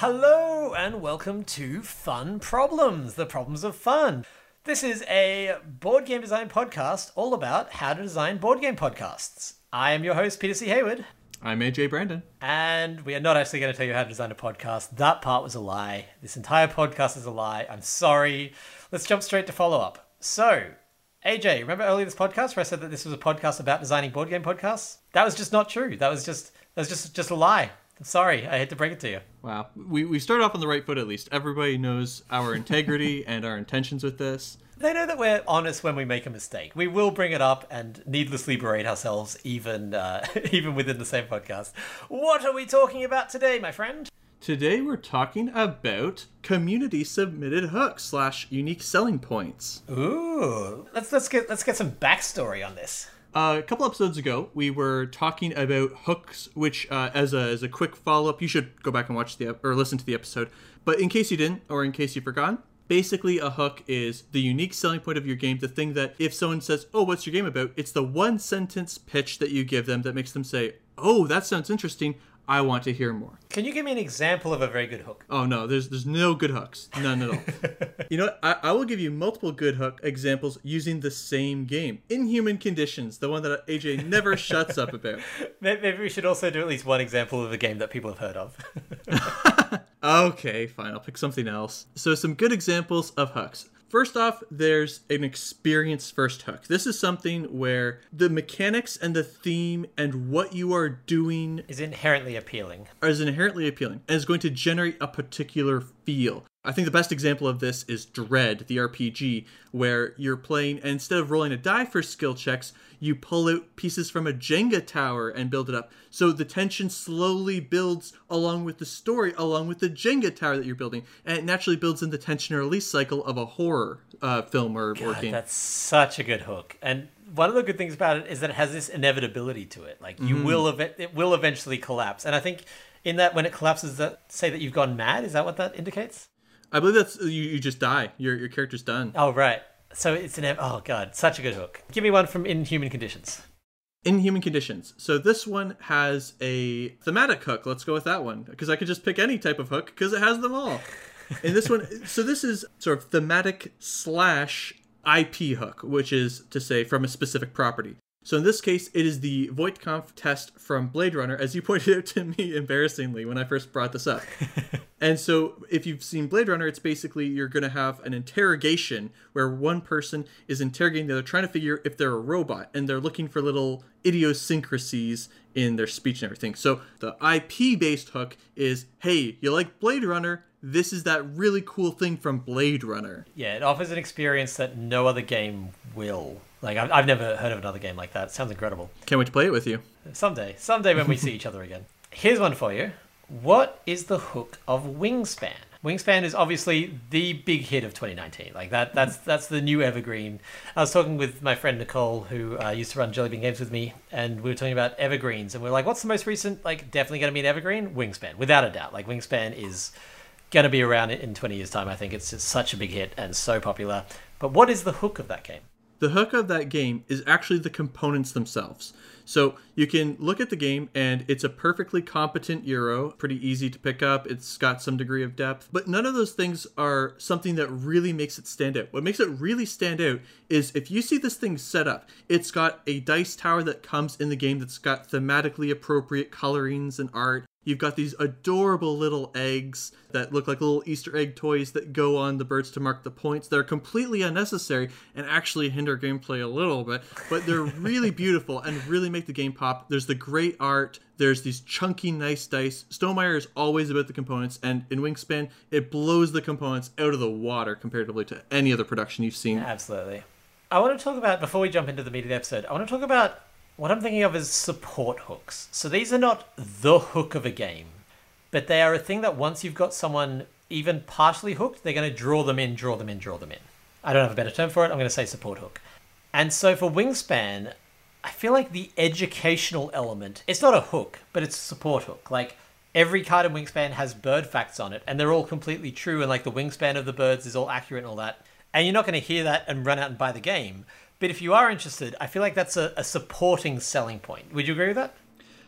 Hello and welcome to Fun Problems, the problems of fun. This is a board game design podcast all about how to design board game podcasts. I am your host, Peter C. Hayward, I'm AJ Brandon. and we are not actually going to tell you how to design a podcast. That part was a lie. This entire podcast is a lie. I'm sorry. Let's jump straight to follow up. So, AJ, remember earlier this podcast where I said that this was a podcast about designing board game podcasts? That was just not true. That was just that was just just a lie. Sorry. I hate to break it to you. Wow. We, we start off on the right foot at least. Everybody knows our integrity and our intentions with this. They know that we're honest when we make a mistake. We will bring it up and needlessly berate ourselves, even uh, even within the same podcast. What are we talking about today, my friend? Today we're talking about community submitted hooks slash unique selling points. Ooh, let's let's get let's get some backstory on this. Uh, a couple episodes ago, we were talking about hooks, which, uh, as a as a quick follow up, you should go back and watch the or listen to the episode. But in case you didn't, or in case you forgot, basically a hook is the unique selling point of your game. The thing that if someone says, "Oh, what's your game about?" It's the one sentence pitch that you give them that makes them say, "Oh, that sounds interesting. I want to hear more." Can you give me an example of a very good hook? Oh no, there's there's no good hooks, none at all. you know what? I, I will give you multiple good hook examples using the same game. Inhuman Conditions, the one that AJ never shuts up about. May- Maybe we should also do at least one example of a game that people have heard of. Okay, fine, I'll pick something else. So some good examples of hooks. First off, there's an experience first hook. This is something where the mechanics and the theme and what you are doing is inherently appealing. is inherently appealing and is going to generate a particular feel. I think the best example of this is Dread, the RPG, where you're playing, and instead of rolling a die for skill checks, you pull out pieces from a Jenga tower and build it up. So the tension slowly builds along with the story, along with the Jenga tower that you're building, and it naturally builds in the tension and release cycle of a horror uh, film or God, game. that's such a good hook. And one of the good things about it is that it has this inevitability to it. Like you will ev- it will eventually collapse. And I think in that when it collapses that say that you've gone mad, is that what that indicates? I believe that's you, you just die. Your your character's done. Oh right. So it's an oh god, such a good hook. Give me one from Inhuman Conditions. Inhuman Conditions. So this one has a thematic hook. Let's go with that one because I could just pick any type of hook because it has them all. And this one, so this is sort of thematic slash IP hook, which is to say from a specific property. So in this case, it is the Voight-Kampff test from Blade Runner, as you pointed out to me embarrassingly when I first brought this up. And so, if you've seen Blade Runner, it's basically you're going to have an interrogation where one person is interrogating the other, trying to figure if they're a robot, and they're looking for little idiosyncrasies in their speech and everything. So, the IP based hook is hey, you like Blade Runner? This is that really cool thing from Blade Runner. Yeah, it offers an experience that no other game will. Like I've, I've never heard of another game like that. It sounds incredible. Can't wait to play it with you. Someday, someday when we see each other again. Here's one for you. What is the hook of Wingspan? Wingspan is obviously the big hit of 2019. Like that, that's that's the new evergreen. I was talking with my friend Nicole, who uh, used to run Jellybean Games with me, and we were talking about evergreens, and we are like, "What's the most recent? Like, definitely going to be an evergreen? Wingspan, without a doubt. Like, Wingspan is going to be around in 20 years' time. I think it's just such a big hit and so popular. But what is the hook of that game? The hook of that game is actually the components themselves. So you can look at the game and it's a perfectly competent Euro, pretty easy to pick up. It's got some degree of depth, but none of those things are something that really makes it stand out. What makes it really stand out is if you see this thing set up, it's got a dice tower that comes in the game that's got thematically appropriate colorings and art. You've got these adorable little eggs that look like little Easter egg toys that go on the birds to mark the points. They're completely unnecessary and actually hinder gameplay a little bit, but they're really beautiful and really make the game pop. There's the great art. There's these chunky, nice dice. Stonemaier is always about the components, and in Wingspan, it blows the components out of the water comparatively to any other production you've seen. Absolutely. I want to talk about, before we jump into the meat of the episode, I want to talk about what I'm thinking of is support hooks. So these are not the hook of a game, but they are a thing that once you've got someone even partially hooked, they're going to draw them in, draw them in, draw them in. I don't have a better term for it. I'm going to say support hook. And so for Wingspan, I feel like the educational element, it's not a hook, but it's a support hook. Like every card in Wingspan has bird facts on it, and they're all completely true, and like the wingspan of the birds is all accurate and all that. And you're not going to hear that and run out and buy the game. But if you are interested, I feel like that's a, a supporting selling point. Would you agree with that?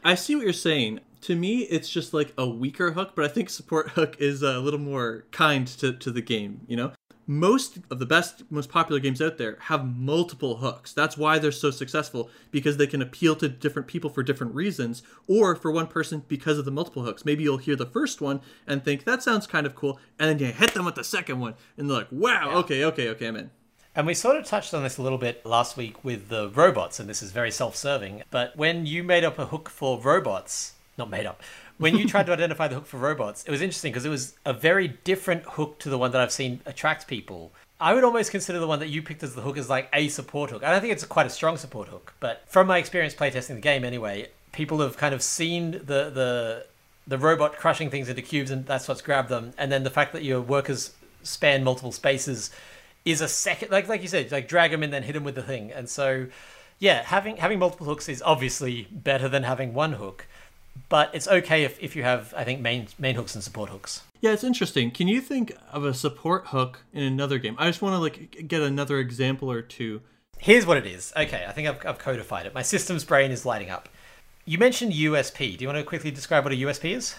I see what you're saying. to me it's just like a weaker hook but i think support hook is a little more kind to, to the game you know most of the best most popular games out there have multiple hooks that's why they're so successful because they can appeal to different people for different reasons or for one person because of the multiple hooks maybe you'll hear the first one and think that sounds kind of cool and then you hit them with the second one and they're like wow okay okay okay i'm in And we sort of touched on this a little bit last week with the robots, and this is very self serving. But when you made up a hook for robots, not made up, when you tried to identify the hook for robots, it was interesting because it was a very different hook to the one that I've seen attract people. I would almost consider the one that you picked as the hook as like a support hook. I don't think it's quite a strong support hook, but from my experience playtesting the game anyway, people have kind of seen the the the robot crushing things into cubes and that's what's grabbed them. And then the fact that your workers span multiple spaces is a second like like you said, like drag them and then hit them with the thing. And so yeah, having having multiple hooks is obviously better than having one hook. But it's okay if, if you have, I think, main main hooks and support hooks. Yeah, it's interesting. Can you think of a support hook in another game? I just want to like get another example or two. Here's what it is. Okay, I think I've, I've codified it. My system's brain is lighting up. You mentioned USP. Do you want to quickly describe what a USP is?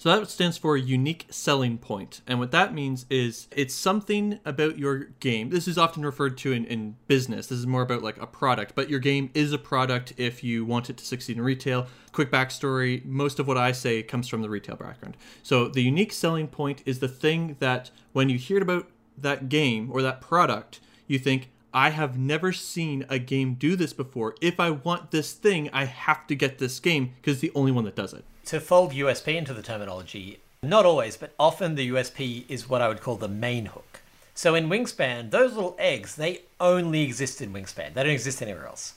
So that stands for unique selling point. And what that means is it's something about your game. This is often referred to in, in business. This is more about like a product, but your game is a product if you want it to succeed in retail. Quick backstory most of what I say comes from the retail background. So the unique selling point is the thing that when you hear about that game or that product, you think, I have never seen a game do this before. If I want this thing, I have to get this game because it's the only one that does it. To fold USP into the terminology, not always, but often the USP is what I would call the main hook. So in Wingspan, those little eggs, they only exist in Wingspan. They don't exist anywhere else.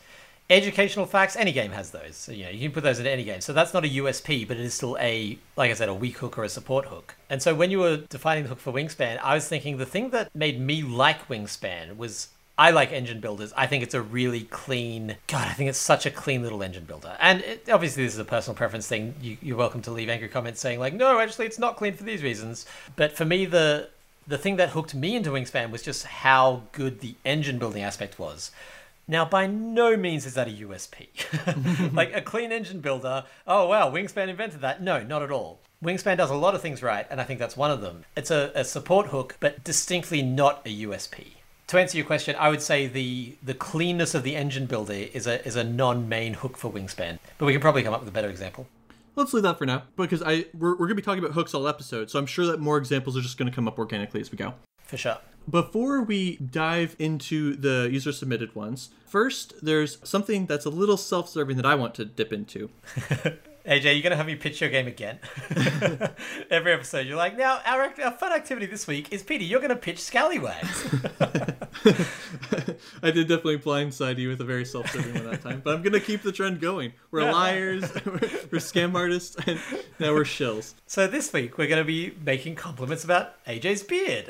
Educational facts, any game has those. So, you know, you can put those in any game. So that's not a USP, but it is still a, like I said, a weak hook or a support hook. And so when you were defining the hook for Wingspan, I was thinking the thing that made me like Wingspan was I like engine builders. I think it's a really clean. God, I think it's such a clean little engine builder. And it, obviously, this is a personal preference thing. You, you're welcome to leave angry comments saying like, no, actually, it's not clean for these reasons. But for me, the the thing that hooked me into Wingspan was just how good the engine building aspect was. Now, by no means is that a USP. like a clean engine builder, oh wow, Wingspan invented that. No, not at all. Wingspan does a lot of things right, and I think that's one of them. It's a, a support hook, but distinctly not a USP to answer your question, I would say the the cleanness of the engine builder is a is a non-main hook for Wingspan, but we can probably come up with a better example. Let's leave that for now because I we're, we're gonna be talking about hooks all episode, so I'm sure that more examples are just gonna come up organically as we go. For sure. Before we dive into the user submitted ones, first there's something that's a little self-serving that I want to dip into. AJ, you're gonna have me pitch your game again. Every episode, you're like, now our, our fun activity this week is Peter. You're gonna pitch Scallywags. I did definitely blindside you with a very self-serving one that time, but I'm gonna keep the trend going. We're Yeah. liars, we're scam artists, and now we're shills. so this week we're gonna be making compliments about AJ's beard.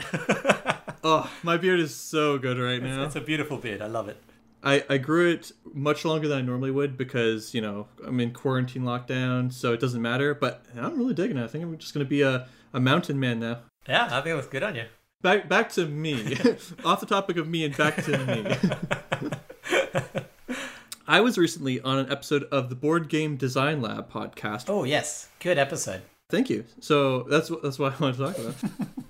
Oh, my beard is so good right now. it's a beautiful beard. I love it. I, I grew it much longer than I normally would because, you know, I'm in quarantine lockdown, so it doesn't matter. But I'm really digging it. I think I'm just going to be a, a mountain man now. Yeah, I think it looks good on you. Back back to me. Off the topic of me and back to me. I was recently on an episode of the Board Game Design Lab podcast. Oh yes, good episode. Thank you. So that's what that's what I want to talk about.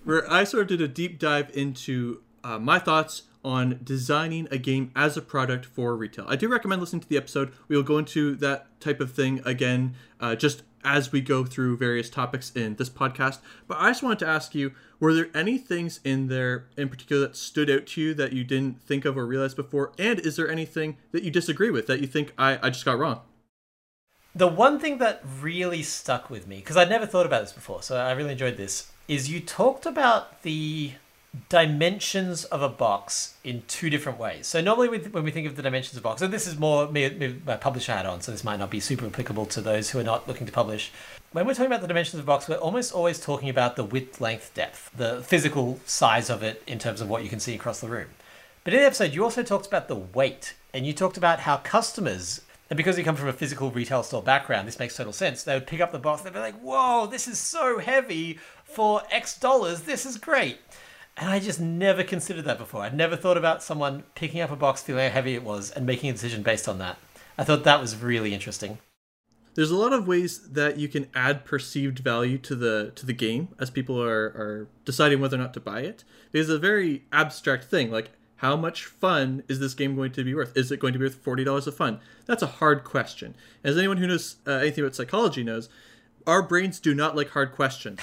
Where I sort of did a deep dive into uh, my thoughts on designing a game as a product for retail. I do recommend listening to the episode. We will go into that type of thing again, uh, just as we go through various topics in this podcast. But I just wanted to ask you: Were there any things in there in particular that stood out to you that you didn't think of or realize before? And is there anything that you disagree with that you think I, I just got wrong? The one thing that really stuck with me, because I'd never thought about this before, so I really enjoyed this, is you talked about the dimensions of a box in two different ways. So normally we, when we think of the dimensions of a box, and this is more me, me my publisher hat on, so this might not be super applicable to those who are not looking to publish. When we're talking about the dimensions of a box, we're almost always talking about the width, length, depth, the physical size of it in terms of what you can see across the room. But in the episode, you also talked about the weight, and you talked about how customers, and because you come from a physical retail store background, this makes total sense. They would pick up the box, they'd be like, "Whoa, this is so heavy for X dollars. This is great." And I just never considered that before. I'd never thought about someone picking up a box, feeling how heavy it was, and making a decision based on that. I thought that was really interesting. there's a lot of ways that you can add perceived value to the to the game as people are are deciding whether or not to buy it. It's a very abstract thing, like how much fun is this game going to be worth? Is it going to be worth forty dollars of fun? That's a hard question. As anyone who knows uh, anything about psychology knows, our brains do not like hard questions.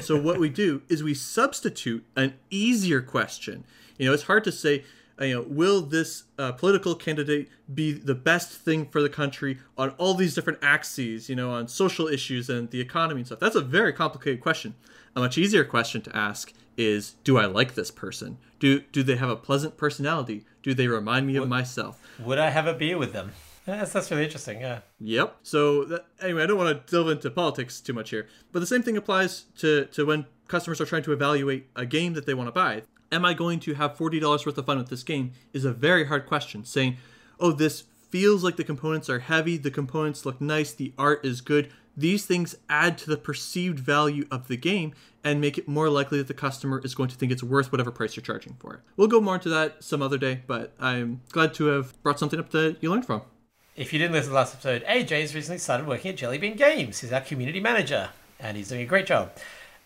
so what we do is we substitute an easier question. You know, it's hard to say you know, will this uh, political candidate be the best thing for the country on all these different axes, you know, on social issues and the economy and stuff? That's a very complicated question. A much easier question to ask is, do I like this person? Do do they have a pleasant personality? Do they remind me of myself? Would I have a beer with them? That's, that's really interesting, yeah. Yep. So that, anyway, I don't want to delve into politics too much here, but the same thing applies to to when customers are trying to evaluate a game that they want to buy am I going to have $40 worth of fun with this game is a very hard question. Saying, oh, this feels like the components are heavy, the components look nice, the art is good. These things add to the perceived value of the game and make it more likely that the customer is going to think it's worth whatever price you're charging for it. We'll go more into that some other day, but I'm glad to have brought something up that you learned from. If you didn't listen to the last episode, AJ's recently started working at Jellybean Games. He's our community manager, and he's doing a great job.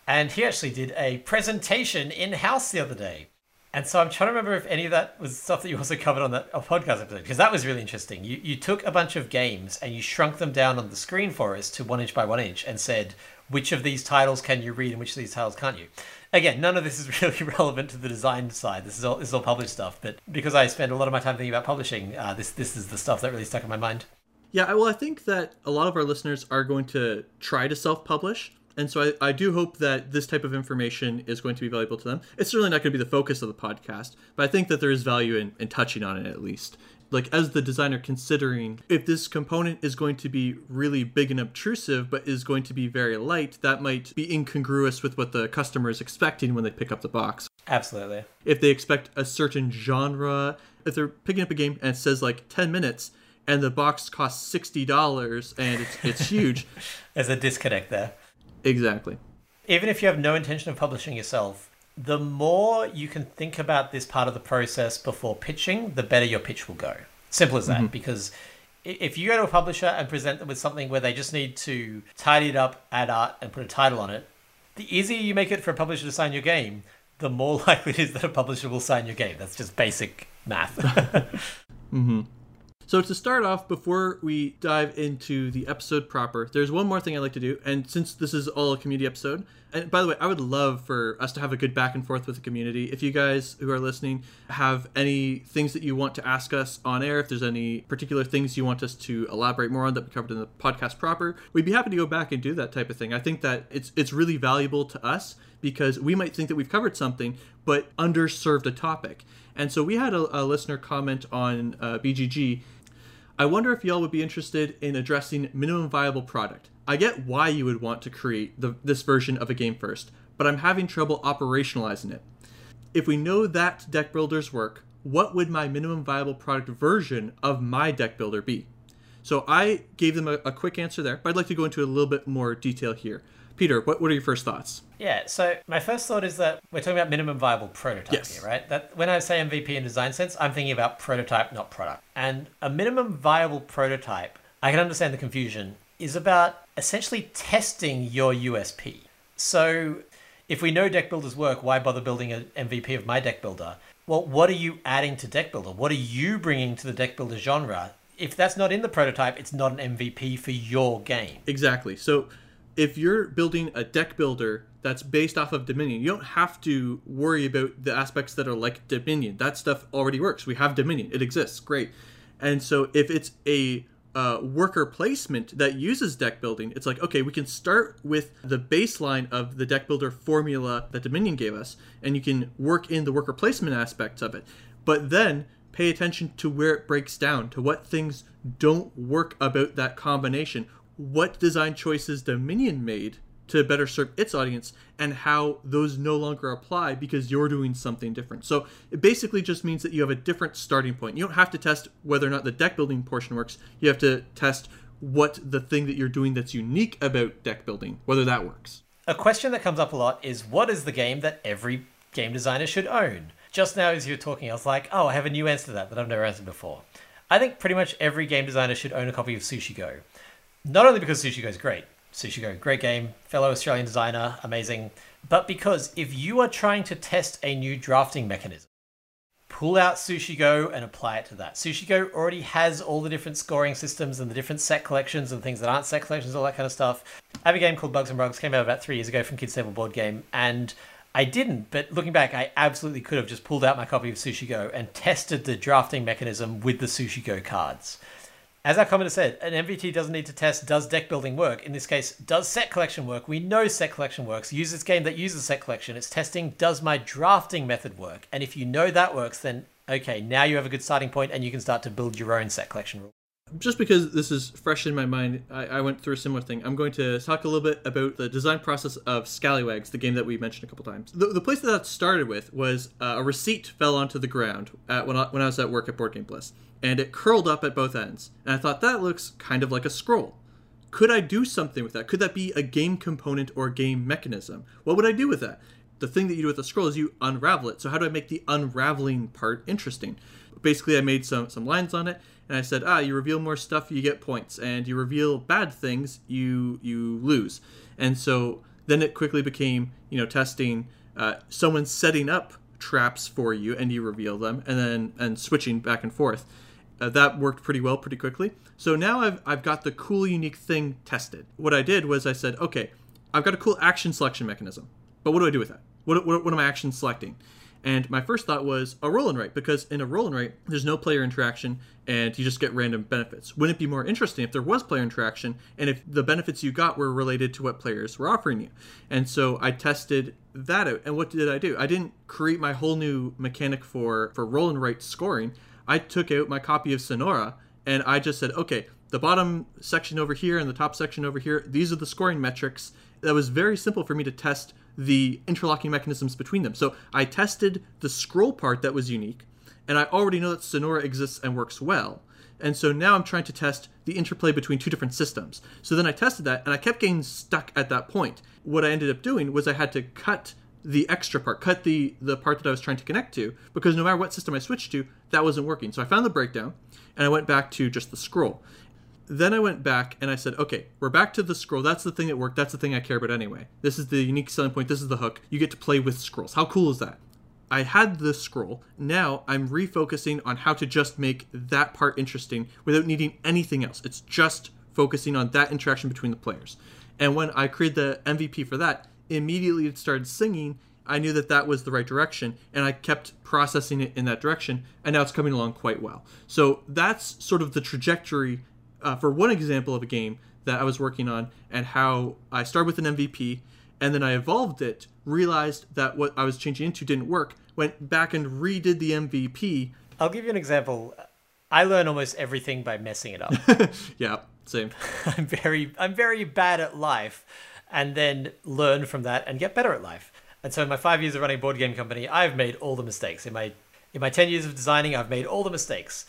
And he actually did a presentation in house the other day. And so I'm trying to remember if any of that was stuff that you also covered on that podcast episode, because that was really interesting. You, you took a bunch of games and you shrunk them down on the screen for us to one inch by one inch and said, which of these titles can you read and which of these titles can't you? Again, none of this is really relevant to the design side. This is all, this is all published stuff. But because I spend a lot of my time thinking about publishing, uh, this, this is the stuff that really stuck in my mind. Yeah, well, I think that a lot of our listeners are going to try to self publish. And so I, I do hope that this type of information is going to be valuable to them. It's certainly not going to be the focus of the podcast, but I think that there is value in, in touching on it at least. Like, as the designer considering if this component is going to be really big and obtrusive, but is going to be very light, that might be incongruous with what the customer is expecting when they pick up the box. Absolutely. If they expect a certain genre, if they're picking up a game and it says like 10 minutes, and the box costs $60 and it's, it's huge. There's a disconnect there. Exactly. Even if you have no intention of publishing yourself, the more you can think about this part of the process before pitching, the better your pitch will go. Simple as that. Mm-hmm. Because if you go to a publisher and present them with something where they just need to tidy it up, add art, and put a title on it, the easier you make it for a publisher to sign your game, the more likely it is that a publisher will sign your game. That's just basic math. mm-hmm. So to start off, before we dive into the episode proper, there's one more thing I'd like to do. And since this is all a community episode, and by the way, I would love for us to have a good back and forth with the community. If you guys who are listening have any things that you want to ask us on air, if there's any particular things you want us to elaborate more on that we covered in the podcast proper, we'd be happy to go back and do that type of thing. I think that it's it's really valuable to us because we might think that we've covered something but underserved a topic. And so we had a, a listener comment on uh, BGG I wonder if y'all would be interested in addressing minimum viable product. I get why you would want to create the, this version of a game first, but I'm having trouble operationalizing it. If we know that deck builders work, what would my minimum viable product version of my deck builder be? So I gave them a, a quick answer there, but I'd like to go into a little bit more detail here. Peter, what, what are your first thoughts? Yeah, so my first thought is that we're talking about minimum viable prototype yes. here, right? That when I say MVP in design sense, I'm thinking about prototype, not product. And a minimum viable prototype, I can understand the confusion, is about essentially testing your USP. So if we know deck builders work, why bother building an MVP of my deck builder? Well, what are you adding to deck builder? What are you bringing to the deck builder genre? If that's not in the prototype, it's not an MVP for your game. Exactly. So if you're building a deck builder that's based off of Dominion, you don't have to worry about the aspects that are like Dominion. That stuff already works. We have Dominion, it exists, great. And so if it's a uh, worker placement that uses deck building, it's like, okay, we can start with the baseline of the deck builder formula that Dominion gave us, and you can work in the worker placement aspects of it. But then pay attention to where it breaks down, to what things don't work about that combination what design choices Dominion made to better serve its audience and how those no longer apply because you're doing something different. So it basically just means that you have a different starting point. You don't have to test whether or not the deck building portion works. You have to test what the thing that you're doing that's unique about deck building, whether that works. A question that comes up a lot is what is the game that every game designer should own? Just now as you were talking, I was like, oh, I have a new answer to that that I've never answered before. I think pretty much every game designer should own a copy of Sushi Go Not only because Sushi Go is great, Sushi Go, great game, fellow Australian designer, amazing, but because if you are trying to test a new drafting mechanism, pull out Sushi Go and apply it to that. Sushi Go already has all the different scoring systems and the different set collections and things that aren't set collections, all that kind of stuff. I have a game called Bugs and Rugs, came out about three years ago from Kids Table Board Game, and I didn't, but looking back, I absolutely could have just pulled out my copy of Sushi Go and tested the drafting mechanism with the Sushi Go cards. As our commenter said, an MVT doesn't need to test does deck building work. In this case, does set collection work? We know set collection works. Use this game that uses set collection. It's testing does my drafting method work? And if you know that works, then okay, now you have a good starting point and you can start to build your own set collection rule. Just because this is fresh in my mind, I, I, went through a similar thing. I'm going to talk a little bit about the design process of Scallywags, the game that we mentioned a couple times. The, the place that that started with was uh, a receipt fell onto the ground at, when, I, when I was at work at Board Game Bliss and it curled up at both ends. And I thought that looks kind of like a scroll. Could I do something with that? Could that be a game component or game mechanism? What would I do with that? The thing that you do with a scroll is you unravel it. So how do I make the unraveling part interesting? Basically, I made some some lines on it, and I said, ah, you reveal more stuff, you get points, and you reveal bad things, you you lose. And so then it quickly became, you know, testing uh, someone setting up traps for you, and you reveal them, and then and switching back and forth uh, that worked pretty well pretty quickly. So now I've, I've got the cool unique thing tested. What I did was I said, okay, I've got a cool action selection mechanism, but what do I do with that? What, what, what am I action selecting? And my first thought was a roll and write, because in a roll and write, there's no player interaction and you just get random benefits. Wouldn't it be more interesting if there was player interaction and if the benefits you got were related to what players were offering you? And so I tested that out. And what did I do? I didn't create my whole new mechanic for, for roll and write scoring. I took out my copy of Sonora and I just said, okay, the bottom section over here and the top section over here, these are the scoring metrics. That was very simple for me to test the interlocking mechanisms between them. So I tested the scroll part that was unique, and I already know that Sonora exists and works well. And so now I'm trying to test the interplay between two different systems. So then I tested that, and I kept getting stuck at that point. What I ended up doing was I had to cut the extra part, cut the the part that I was trying to connect to, because no matter what system I switched to, that wasn't working. So I found the breakdown, and I went back to just the scroll. Then I went back and I said, okay, we're back to the scroll. That's the thing that worked. That's the thing I care about anyway. This is the unique selling point. This is the hook. You get to play with scrolls. How cool is that? I had the scroll. Now I'm refocusing on how to just make that part interesting without needing anything else. It's just focusing on that interaction between the players. And when I created the MVP for that, immediately it started singing, I knew that that was the right direction, and I kept processing it in that direction, and now it's coming along quite well. So that's sort of the trajectory uh, for one example of a game that I was working on, and how I started with an MVP, and then I evolved it, realized that what I was changing into didn't work, went back and redid the MVP. I'll give you an example. I learn almost everything by messing it up. yeah, same. I'm very I'm very bad at life and then learn from that and get better at life. And so in my five years of running board game company, I've made all the mistakes. In my in my ten years of designing, I've made all the mistakes.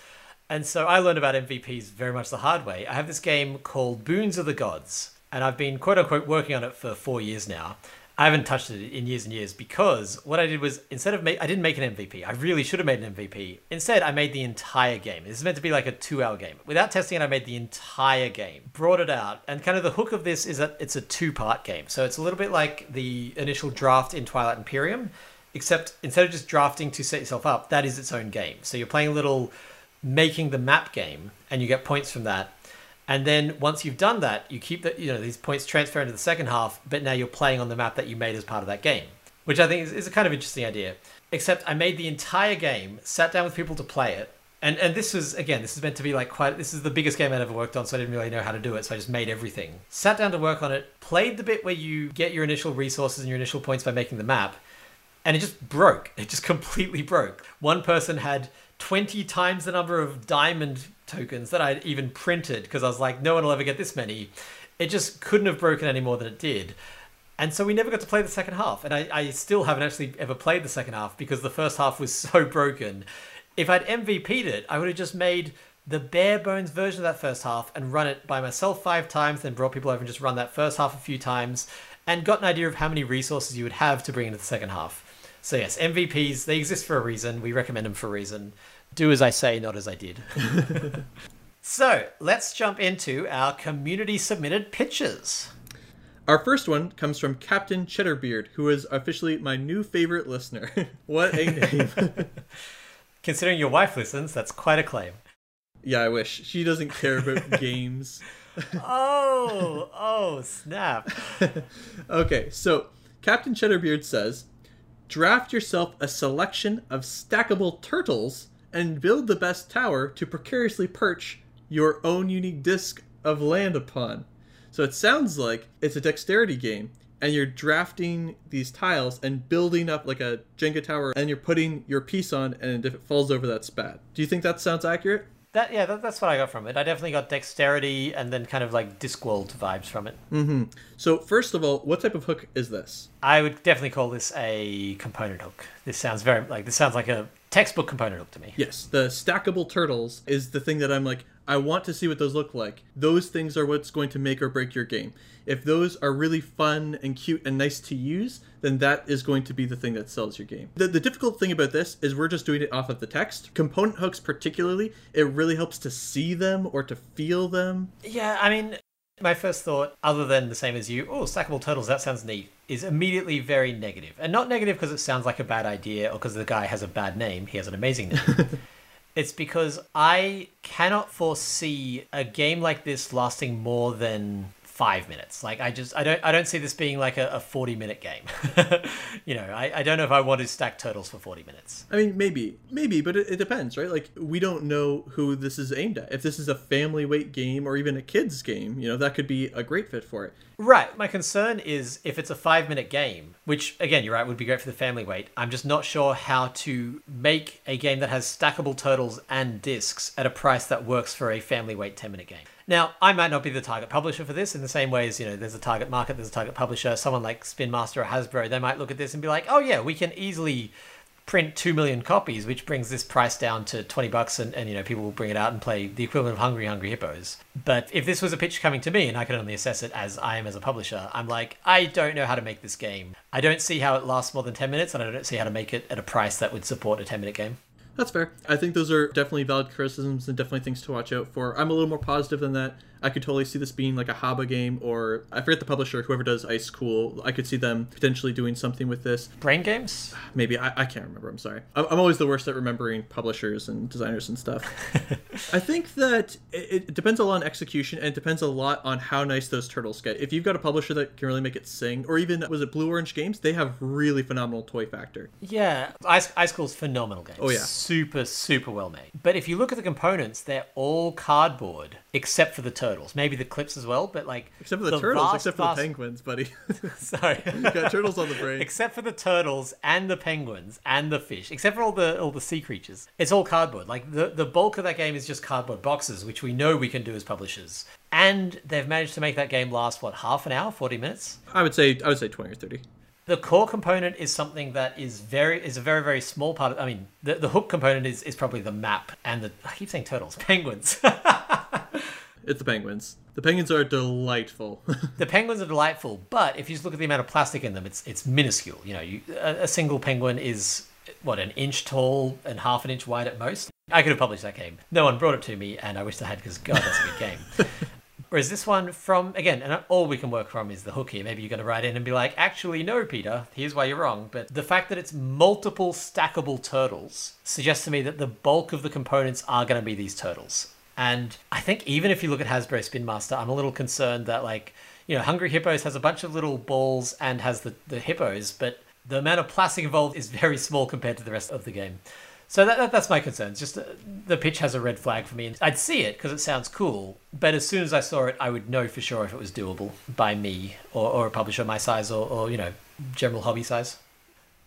And so I learned about MVPs very much the hard way. I have this game called Boons of the Gods, and I've been quote unquote working on it for four years now. I haven't touched it in years and years because what I did was instead of make, I didn't make an MVP. I really should have made an MVP. Instead, I made the entire game. This is meant to be like a two-hour game. Without testing it, I made the entire game, brought it out, and kind of the hook of this is that it's a two-part game. So it's a little bit like the initial draft in Twilight Imperium, except instead of just drafting to set yourself up, that is its own game. So you're playing a little making the map game, and you get points from that and then once you've done that, you keep the you know these points transfer into the second half, but now you're playing on the map that you made as part of that game, which I think is, is a kind of interesting idea. Except I made the entire game, sat down with people to play it, and and this was again this is meant to be like quite this is the biggest game I'd ever worked on, so I didn't really know how to do it, so I just made everything. Sat down to work on it, played the bit where you get your initial resources and your initial points by making the map, and it just broke. It just completely broke. One person had 20 times the number of diamond tokens that I'd even printed because I was like, no one will ever get this many. It just couldn't have broken any more than it did. And so we never got to play the second half. And I, I still haven't actually ever played the second half because the first half was so broken. If I'd MVP'd it, I would have just made the bare bones version of that first half and run it by myself five times, then brought people over and just run that first half a few times and got an idea of how many resources you would have to bring into the second half. So yes, MVPs, they exist for a reason. We recommend them for a reason. Do as I say, not as I did. So let's jump into our community submitted pitches. Our first one comes from Captain Cheddarbeard, who is officially my new favorite listener. what a name. Considering your wife listens, that's quite a claim. yeah, I wish. She doesn't care about games. Oh, oh, snap. Okay, so Captain Cheddarbeard says draft yourself a selection of stackable turtles and build the best tower to precariously perch your own unique disc of land upon. So it sounds like it's a dexterity game, and you're drafting these tiles and building up like a Jenga tower, and you're putting your piece on, and if it falls over, that's bad. Do you think that sounds accurate? That yeah, that, that's what I got from it. I definitely got dexterity and then kind of like Discworld vibes from it. Mm-hmm. So, first of all, what type of hook is this? I would definitely call this a component hook. This sounds very like this sounds like a textbook component hook to me. Yes, the stackable turtles is the thing that I'm like, I want to see what those look like. Those things are what's going to make or break your game. If those are really fun and cute and nice to use, then that is going to be the thing that sells your game. The, the difficult thing about this is we're just doing it off of the text. Component hooks, particularly, it really helps to see them or to feel them. Yeah, I mean, my first thought, other than the same as you, oh, stackable turtles, that sounds neat, is immediately very negative. And not negative because it sounds like a bad idea or because the guy has a bad name. He has an amazing name. it's because I cannot foresee a game like this lasting more than five minutes. Like I just I don't I don't see this being like a, a forty minute game. you know, I, I don't know if I want to stack turtles for forty minutes. I mean, maybe, maybe, but it, it depends, right? Like, we don't know who this is aimed at. If this is a family weight game or even a kid's game, you know, that could be a great fit for it. Right. My concern is if it's a five minute game, which again, you're right, would be great for the family weight. I'm just not sure how to make a game that has stackable turtles and discs at a price that works for a family weight 10 minute game. Now, I might not be the target publisher for this in the same way as, you know, there's a target market, there's a target publisher. Someone like Spin Master or Hasbro, they might look at this and be like, oh, yeah, we can easily print 2 million copies, which brings this price down to 20 bucks and, and, you know, people will bring it out and play the equivalent of Hungry Hungry Hippos. But if this was a pitch coming to me and I can only assess it as I am as a publisher, I'm like, I don't know how to make this game. I don't see how it lasts more than 10 minutes and I don't see how to make it at a price that would support a 10 minute game. That's fair. I think those are definitely valid criticisms and definitely things to watch out for. I'm a little more positive than that. I could totally see this being like a Haba game, or I forget the publisher, whoever does Ice Cool. I could see them potentially doing something with this. Brain games? Maybe I, I can't remember. I'm sorry. I'm, I'm always the worst at remembering publishers and designers and stuff. I think that it, it depends a lot on execution and it depends a lot on how nice those turtles get. If you've got a publisher that can really make it sing, or even was it Blue Orange Games, they have really phenomenal toy factor. Yeah, Ice, Ice Cool's phenomenal game. Oh, yeah. super super well made. But if you look at the components, they're all cardboard except for the turtles, maybe the clips as well. But like Except for the, turtles, vast, except for vast- the penguins, buddy. Sorry, you got turtles on the brain. except for the turtles and the penguins and the fish, except for all the all the sea creatures. It's all cardboard. Like the the bulk of that game is just cardboard boxes, which we know we can do as publishers. And they've managed to make that game last what half an hour, forty minutes. I would say I would say 20 or 30. the core component is something that is very is a very very small part of i mean the, the hook component is, is probably the map and the i keep saying turtles penguins It's the penguins. The penguins are delightful. the penguins are delightful but if you just look at the amount of plastic in them it's it's minuscule you know you, a, a single penguin is what an inch tall and half an inch wide at most i could have published that game no one brought it to me and i wish i had because god that's a good game Whereas this one from again, and all we can work from is the hook here. Maybe you're going to write in and be like, actually, no, Peter. Here's why you're wrong. But the fact that it's multiple stackable turtles suggests to me that the bulk of the components are going to be these turtles. And I think even if you look at Hasbro Spin Master, I'm a little concerned that like, you know, Hungry Hippos has a bunch of little balls and has the the hippos, but the amount of plastic involved is very small compared to the rest of the game. So that, that that's my concern. It's Just uh, the pitch has a red flag for me. and I'd see it because it sounds cool, but as soon as I saw it, I would know for sure if it was doable by me or, or a publisher my size or, or you know general hobby size.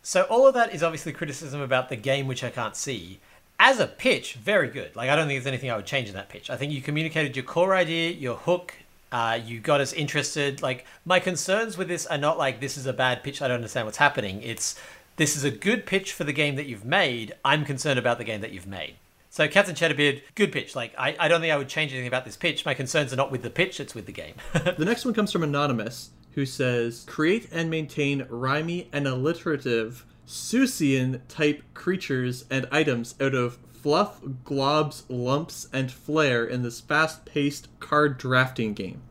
So all of that is obviously criticism about the game which I can't see. As a pitch, very good. Like I don't think there's anything I would change in that pitch. I think you communicated your core idea, your hook. Uh, you got us interested. Like my concerns with this are not like this is a bad pitch. I don't understand what's happening. It's this is a good pitch for the game that you've made. I'm concerned about the game that you've made. So Captain Cheddarbeard, good pitch. Like I, I don't think I would change anything about this pitch. My concerns are not with the pitch, it's with the game. the next one comes from Anonymous, who says Create and maintain rhymy and alliterative Seussian type creatures and items out of fluff, globs, lumps, and flair in this fast paced card drafting game.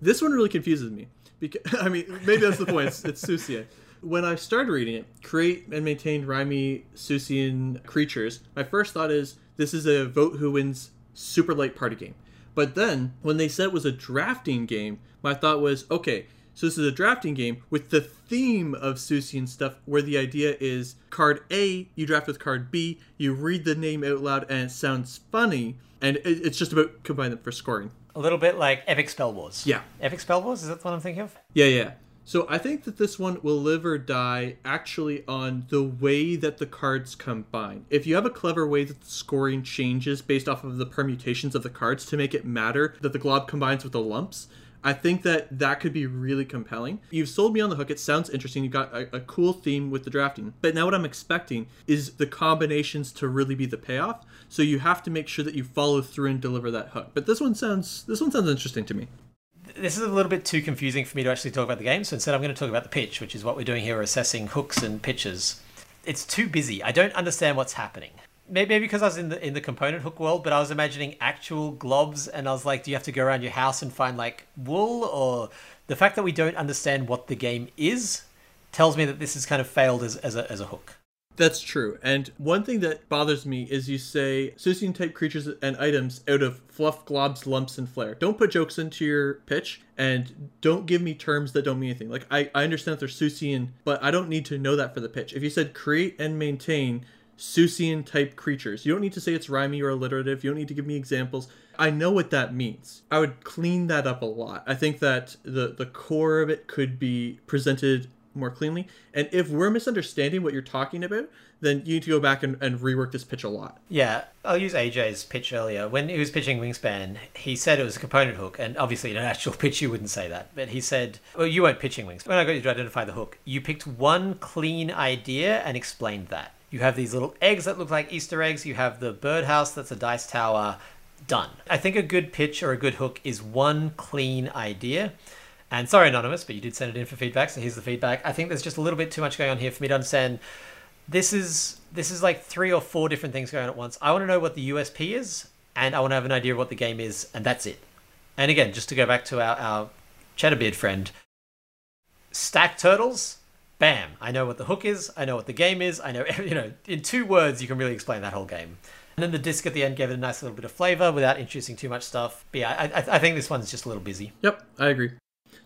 This one really confuses me. Because, I mean, maybe that's the point. It's, it's Susia. When I started reading it, create and maintain rhymy Seussian creatures, my first thought is this is a vote who wins super light party game. But then, when they said it was a drafting game, my thought was okay, so this is a drafting game with the theme of Seussian stuff, where the idea is card A, you draft with card B, you read the name out loud, and it sounds funny, and it's just about combining them for scoring. A little bit like Epic Spell Wars. Yeah. Epic Spell Wars, is that what I'm thinking of? Yeah, yeah. So I think that this one will live or die actually on the way that the cards combine. If you have a clever way that the scoring changes based off of the permutations of the cards to make it matter that the glob combines with the lumps, I think that that could be really compelling. You've sold me on the hook. It sounds interesting. You've got a, a, cool theme with the drafting. But now what I'm expecting is the combinations to really be the payoff. So you have to make sure that you follow through and deliver that hook. But this one sounds this one sounds interesting to me. This is a little bit too confusing for me to actually talk about the game. So instead, I'm going to talk about the pitch, which is what we're doing here, assessing hooks and pitches. It's too busy. I don't understand what's happening maybe because I was in the in the component hook world, but I was imagining actual globs, and I was like, do you have to go around your house and find like wool, or the fact that we don't understand what the game is tells me that this has kind of failed as as a, as a hook. That's true. And one thing that bothers me is you say Seussian type creatures and items out of fluff, globs, lumps, and flair. Don't put jokes into your pitch and don't give me terms that don't mean anything. Like, I, I understand that they're Seussian, but I don't need to know that for the pitch. If you said create and maintain Seussian type creatures. You don't need to say it's rhymey or alliterative. You don't need to give me examples. I know what that means. I would clean that up a lot. I think that the the core of it could be presented more cleanly. And if we're misunderstanding what you're talking about, then you need to go back and, and rework this pitch a lot. Yeah, I'll use AJ's pitch earlier. When he was pitching Wingspan, he said it was a component hook, and obviously in an actual pitch you wouldn't say that. But he said, well, you weren't pitching Wingspan. When I got you to identify the hook, you picked one clean idea and explained that. You have these little eggs that look like Easter eggs. You have the birdhouse that's a dice tower. Done. I think a good pitch or a good hook is one clean idea. And sorry, Anonymous, but you did send it in for feedback, so here's the feedback. I think there's just a little bit too much going on here for me to understand. This is this is like three or four different things going on at once. I want to know what the USP is, and I want to have an idea of what the game is, and that's it. And again, just to go back to our, our Cheddar friend, stack turtles bam, I know what the hook is, I know what the game is, I know, you know, in two words, you can really explain that whole game. And then the disc at the end gave it a nice little bit of flavor without introducing too much stuff. But yeah, I, I think this one's just a little busy. Yep, I agree.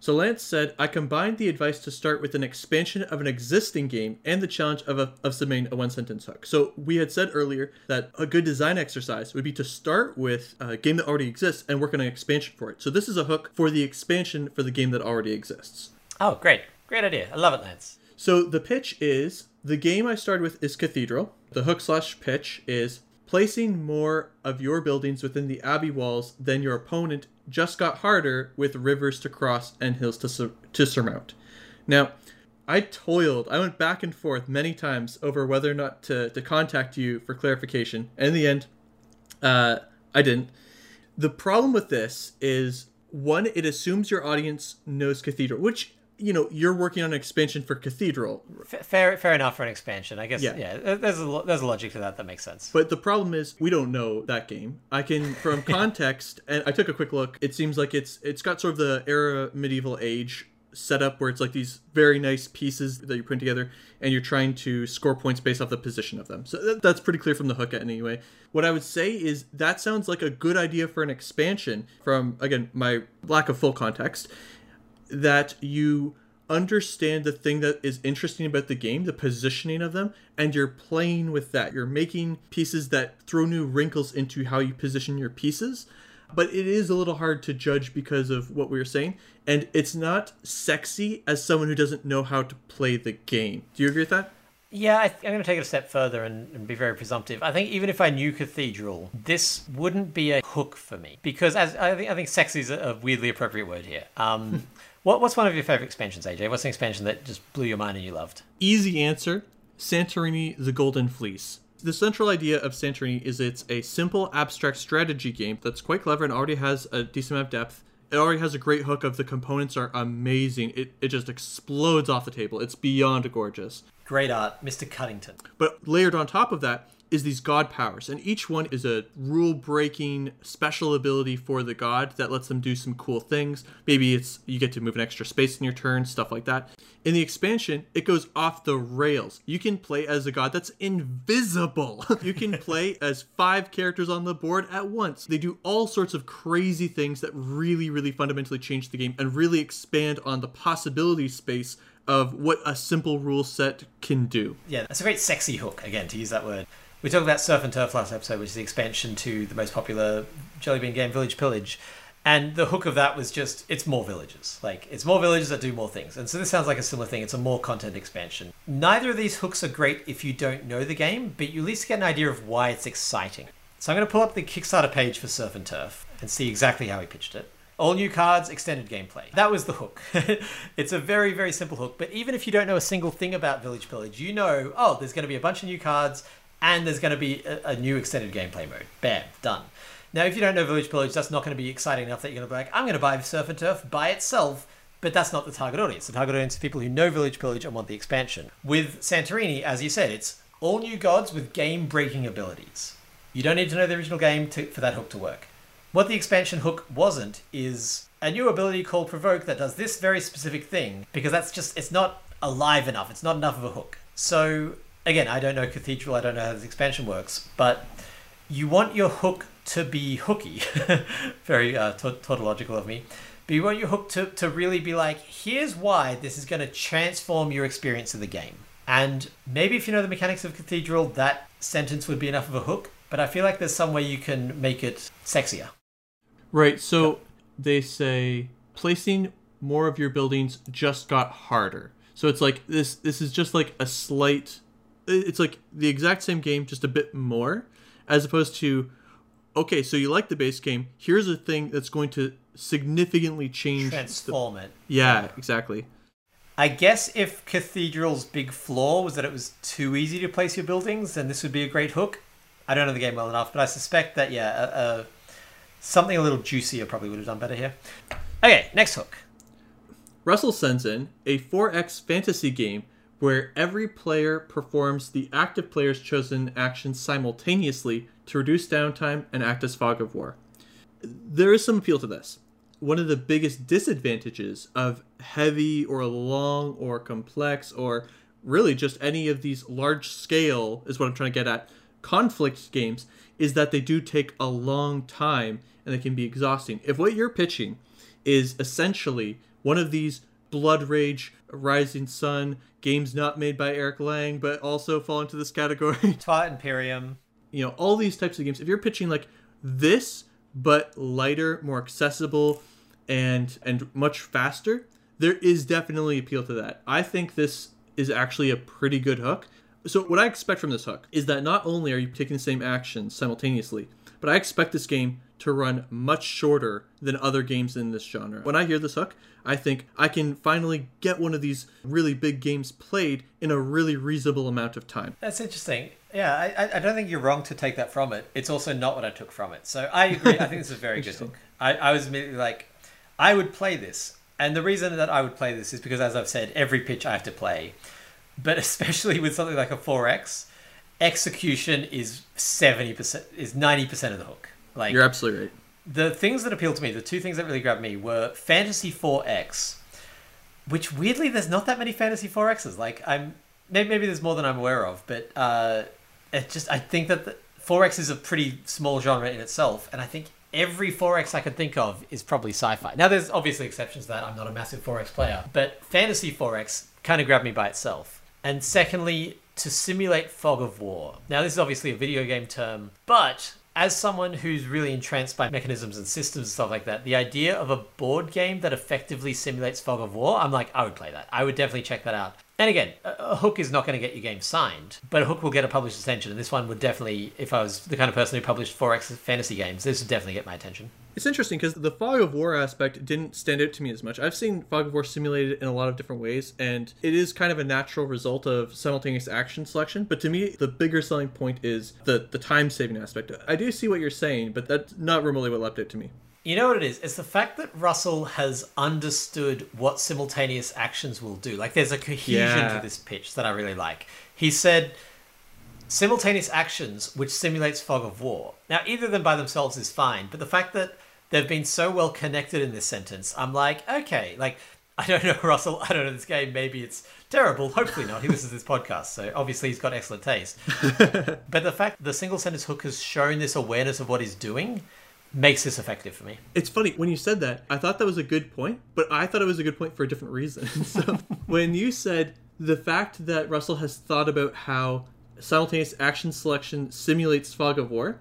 So Lance said, I combined the advice to start with an expansion of an existing game and the challenge of, a, of submitting a one sentence hook. So we had said earlier that a good design exercise would be to start with a game that already exists and work on an expansion for it. So this is a hook for the expansion for the game that already exists. Oh, great. Great idea. I love it, Lance. So the pitch is the game I started with is Cathedral. The hook slash pitch is placing more of your buildings within the abbey walls than your opponent just got harder with rivers to cross and hills to, sur- to surmount. Now, I toiled, I went back and forth many times over whether or not to, to contact you for clarification. And in the end, uh, I didn't. The problem with this is one, it assumes your audience knows Cathedral, which you know you're working on an expansion for cathedral. Fair fair enough for an expansion. I guess yeah, yeah there's a there's a logic to that. That makes sense. But the problem is we don't know that game. I can from context and i took a quick look it seems like it's it's got sort of the era medieval age setup where it's like these very nice pieces that you're putting together and you're trying to score points based off the position of them. So that, that's pretty clear from the hook anyway. What i would say is that sounds like a good idea for an expansion from again my lack of full context that you understand the thing that is interesting about the game, the positioning of them, and you're playing with that. You're making pieces that throw new wrinkles into how you position your pieces. But it is a little hard to judge because of what we were saying. And it's not sexy as someone who doesn't know how to play the game. Do you agree with that? Yeah, I am going to take it a step further and, and, be very presumptive. I think even if I knew Cathedral, this wouldn't be a hook for me because as I think I think sexy is a weirdly appropriate word here. Um, What, what's one of your favorite expansions, AJ? What's an expansion that just blew your mind and you loved? Easy answer Santorini the Golden Fleece. The central idea of Santorini is it's a simple abstract strategy game that's quite clever and already has a decent amount of depth. It already has a great hook of the components are amazing. It, it just explodes off the table. It's beyond gorgeous. Great art, Mr. Cuddington. But layered on top of that is these god powers, and each one is a rule breaking special ability for the god that lets them do some cool things. Maybe it's you get to move an extra space in your turn, stuff like that. In the expansion, it goes off the rails. You can play as a god that's invisible. you can play as five characters on the board at once. They do all sorts of crazy things that really, really fundamentally change the game and really expand on the possibility space of what a simple rule set can do. Yeah, that's a great sexy hook, again, to use that word. We talked about Surf and Turf last episode, which is the expansion to the most popular Jellybean game, Village Pillage. And the hook of that was just, it's more villages. Like, it's more villages that do more things. And so this sounds like a similar thing. It's a more content expansion. Neither of these hooks are great if you don't know the game, but you at least get an idea of why it's exciting. So I'm going to pull up the Kickstarter page for Surf and Turf and see exactly how he pitched it. All new cards, extended gameplay. That was the hook. it's a very, very simple hook. But even if you don't know a single thing about Village Pillage, you know, oh, there's going to be a bunch of new cards and there's going to be a, a new extended gameplay mode. Bam, done. Now, if you don't know Village Pillage, that's not going to be exciting enough that you're going to be like, I'm going to buy Surf and Turf by itself. But that's not the target audience. The target audience is people who know Village Pillage and want the expansion. With Santorini, as you said, it's all new gods with game breaking abilities. You don't need to know the original game to, for that hook to work. What the expansion hook wasn't is a new ability called Provoke that does this very specific thing, because that's just, it's not alive enough. It's not enough of a hook. So again, I don't know Cathedral, I don't know how this expansion works, but you want your hook to be hooky. Very uh, tautological of me. But you want your hook to, to really be like, here's why this is going to transform your experience of the game. And maybe if you know the mechanics of Cathedral, that sentence would be enough of a hook. But I feel like there's some way you can make it sexier. Right. So they say placing more of your buildings just got harder. So it's like this. This is just like a slight it's like the exact same game, just a bit more, as opposed to, okay, so you like the base game. Here's a thing that's going to significantly change, transform the... it. Yeah, exactly. I guess if Cathedral's big flaw was that it was too easy to place your buildings, then this would be a great hook. I don't know the game well enough, but I suspect that yeah, uh, uh, something a little juicier probably would have done better here. Okay, next hook. Russell sends in a 4X fantasy game where every player performs the active player's chosen action simultaneously to reduce downtime and act as fog of war. There is some appeal to this. One of the biggest disadvantages of heavy or long or complex or really just any of these large scale is what I'm trying to get at conflict games is that they do take a long time and they can be exhausting. If what you're pitching is essentially one of these Blood Rage, Rising Sun, games not made by Eric Lang, but also fall into this category. Twilight Imperium. You know, all these types of games. If you're pitching like this, but lighter, more accessible, and and much faster, there is definitely appeal to that. I think this is actually a pretty good hook. So what I expect from this hook is that not only are you taking the same actions simultaneously, but I expect this game to run much shorter than other games in this genre. When I hear this hook, I think I can finally get one of these really big games played in a really reasonable amount of time. That's interesting. Yeah, I, I don't think you're wrong to take that from it. It's also not what I took from it. So I agree. I think this is a very good hook. I, I was immediately like, I would play this. And the reason that I would play this is because, as I've said, every pitch I have to play. But especially with something like a 4X, execution is 70%, is 90% of the hook. Like You're absolutely right. The things that appealed to me, the two things that really grabbed me were Fantasy 4X, which weirdly there's not that many Fantasy 4Xs. Like I'm maybe, maybe there's more than I'm aware of, but uh, it just I think that the, 4X is a pretty small genre in itself, and I think every 4X I could think of is probably sci-fi. Now there's obviously exceptions to that. I'm not a massive 4X player, but Fantasy 4X kind of grabbed me by itself. And secondly, to simulate fog of war. Now this is obviously a video game term, but as someone who's really entranced by mechanisms and systems and stuff like that, the idea of a board game that effectively simulates Fog of War, I'm like, I would play that. I would definitely check that out. And again, a hook is not going to get your game signed, but a hook will get a publisher's attention. And this one would definitely, if I was the kind of person who published 4X fantasy games, this would definitely get my attention. It's interesting because the Fog of War aspect didn't stand out to me as much. I've seen Fog of War simulated in a lot of different ways, and it is kind of a natural result of simultaneous action selection. But to me, the bigger selling point is the, the time saving aspect. I do see what you're saying, but that's not remotely what left out to me. You know what it is? It's the fact that Russell has understood what simultaneous actions will do. Like there's a cohesion Yeah. to this pitch that I really like. He said simultaneous actions which simulates fog of war. Now either of them by themselves is fine, but the fact that they've been so well connected in this sentence, I'm like, okay, like I don't know Russell, I don't know this game, maybe it's terrible, hopefully not. He listens to this podcast, so obviously he's got excellent taste. but the fact the single sentence hook has shown this awareness of what he's doing makes this effective for me. It's funny when you said that. I thought that was a good point, but I thought it was a good point for a different reason. so when you said the fact that Russell has thought about how simultaneous action selection simulates fog of war,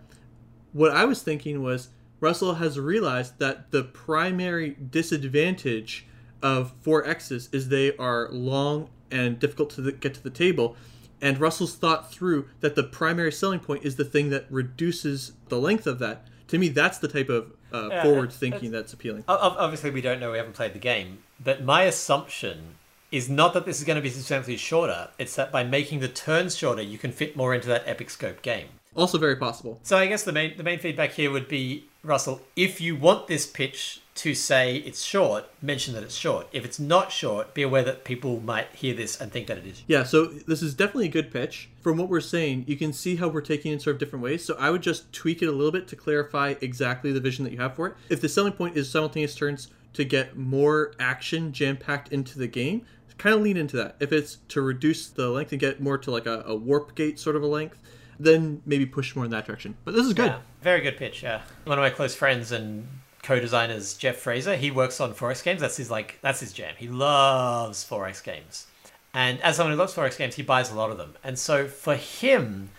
what I was thinking was Russell has realized that the primary disadvantage of 4Xs is they are long and difficult to the, get to the table. And Russell's thought through that the primary selling point is the thing that reduces the length of that. To me, that's the type of uh, Yeah, forward thinking that's appealing. Obviously, we don't know. We haven't played the game, but my assumption is not that this is going to be substantially shorter. It's that by making the turns shorter, you can fit more into that epic scope game. Also, very possible. So I guess the main the main feedback here would be Russell. If you want this pitch to say it's short, mention that it's short. If it's not short, be aware that people might hear this and think that it is. Yeah, so this is definitely a good pitch. From what we're saying, you can see how we're taking it in sort of different ways. So I would just tweak it a little bit to clarify exactly the vision that you have for it. If the selling point is simultaneous turns to get more action jam packed into the game, kind of lean into that. If it's to reduce the length and get more to like a, a warp gate sort of a length, then maybe push more in that direction. But this is good. Yeah, very good pitch. Yeah, one of my close friends and co-designers, Jeff Fraser, he works on 4X games. That's his like that's his jam. He loves 4X games, and as someone who loves 4X games, he buys a lot of them. And so for him,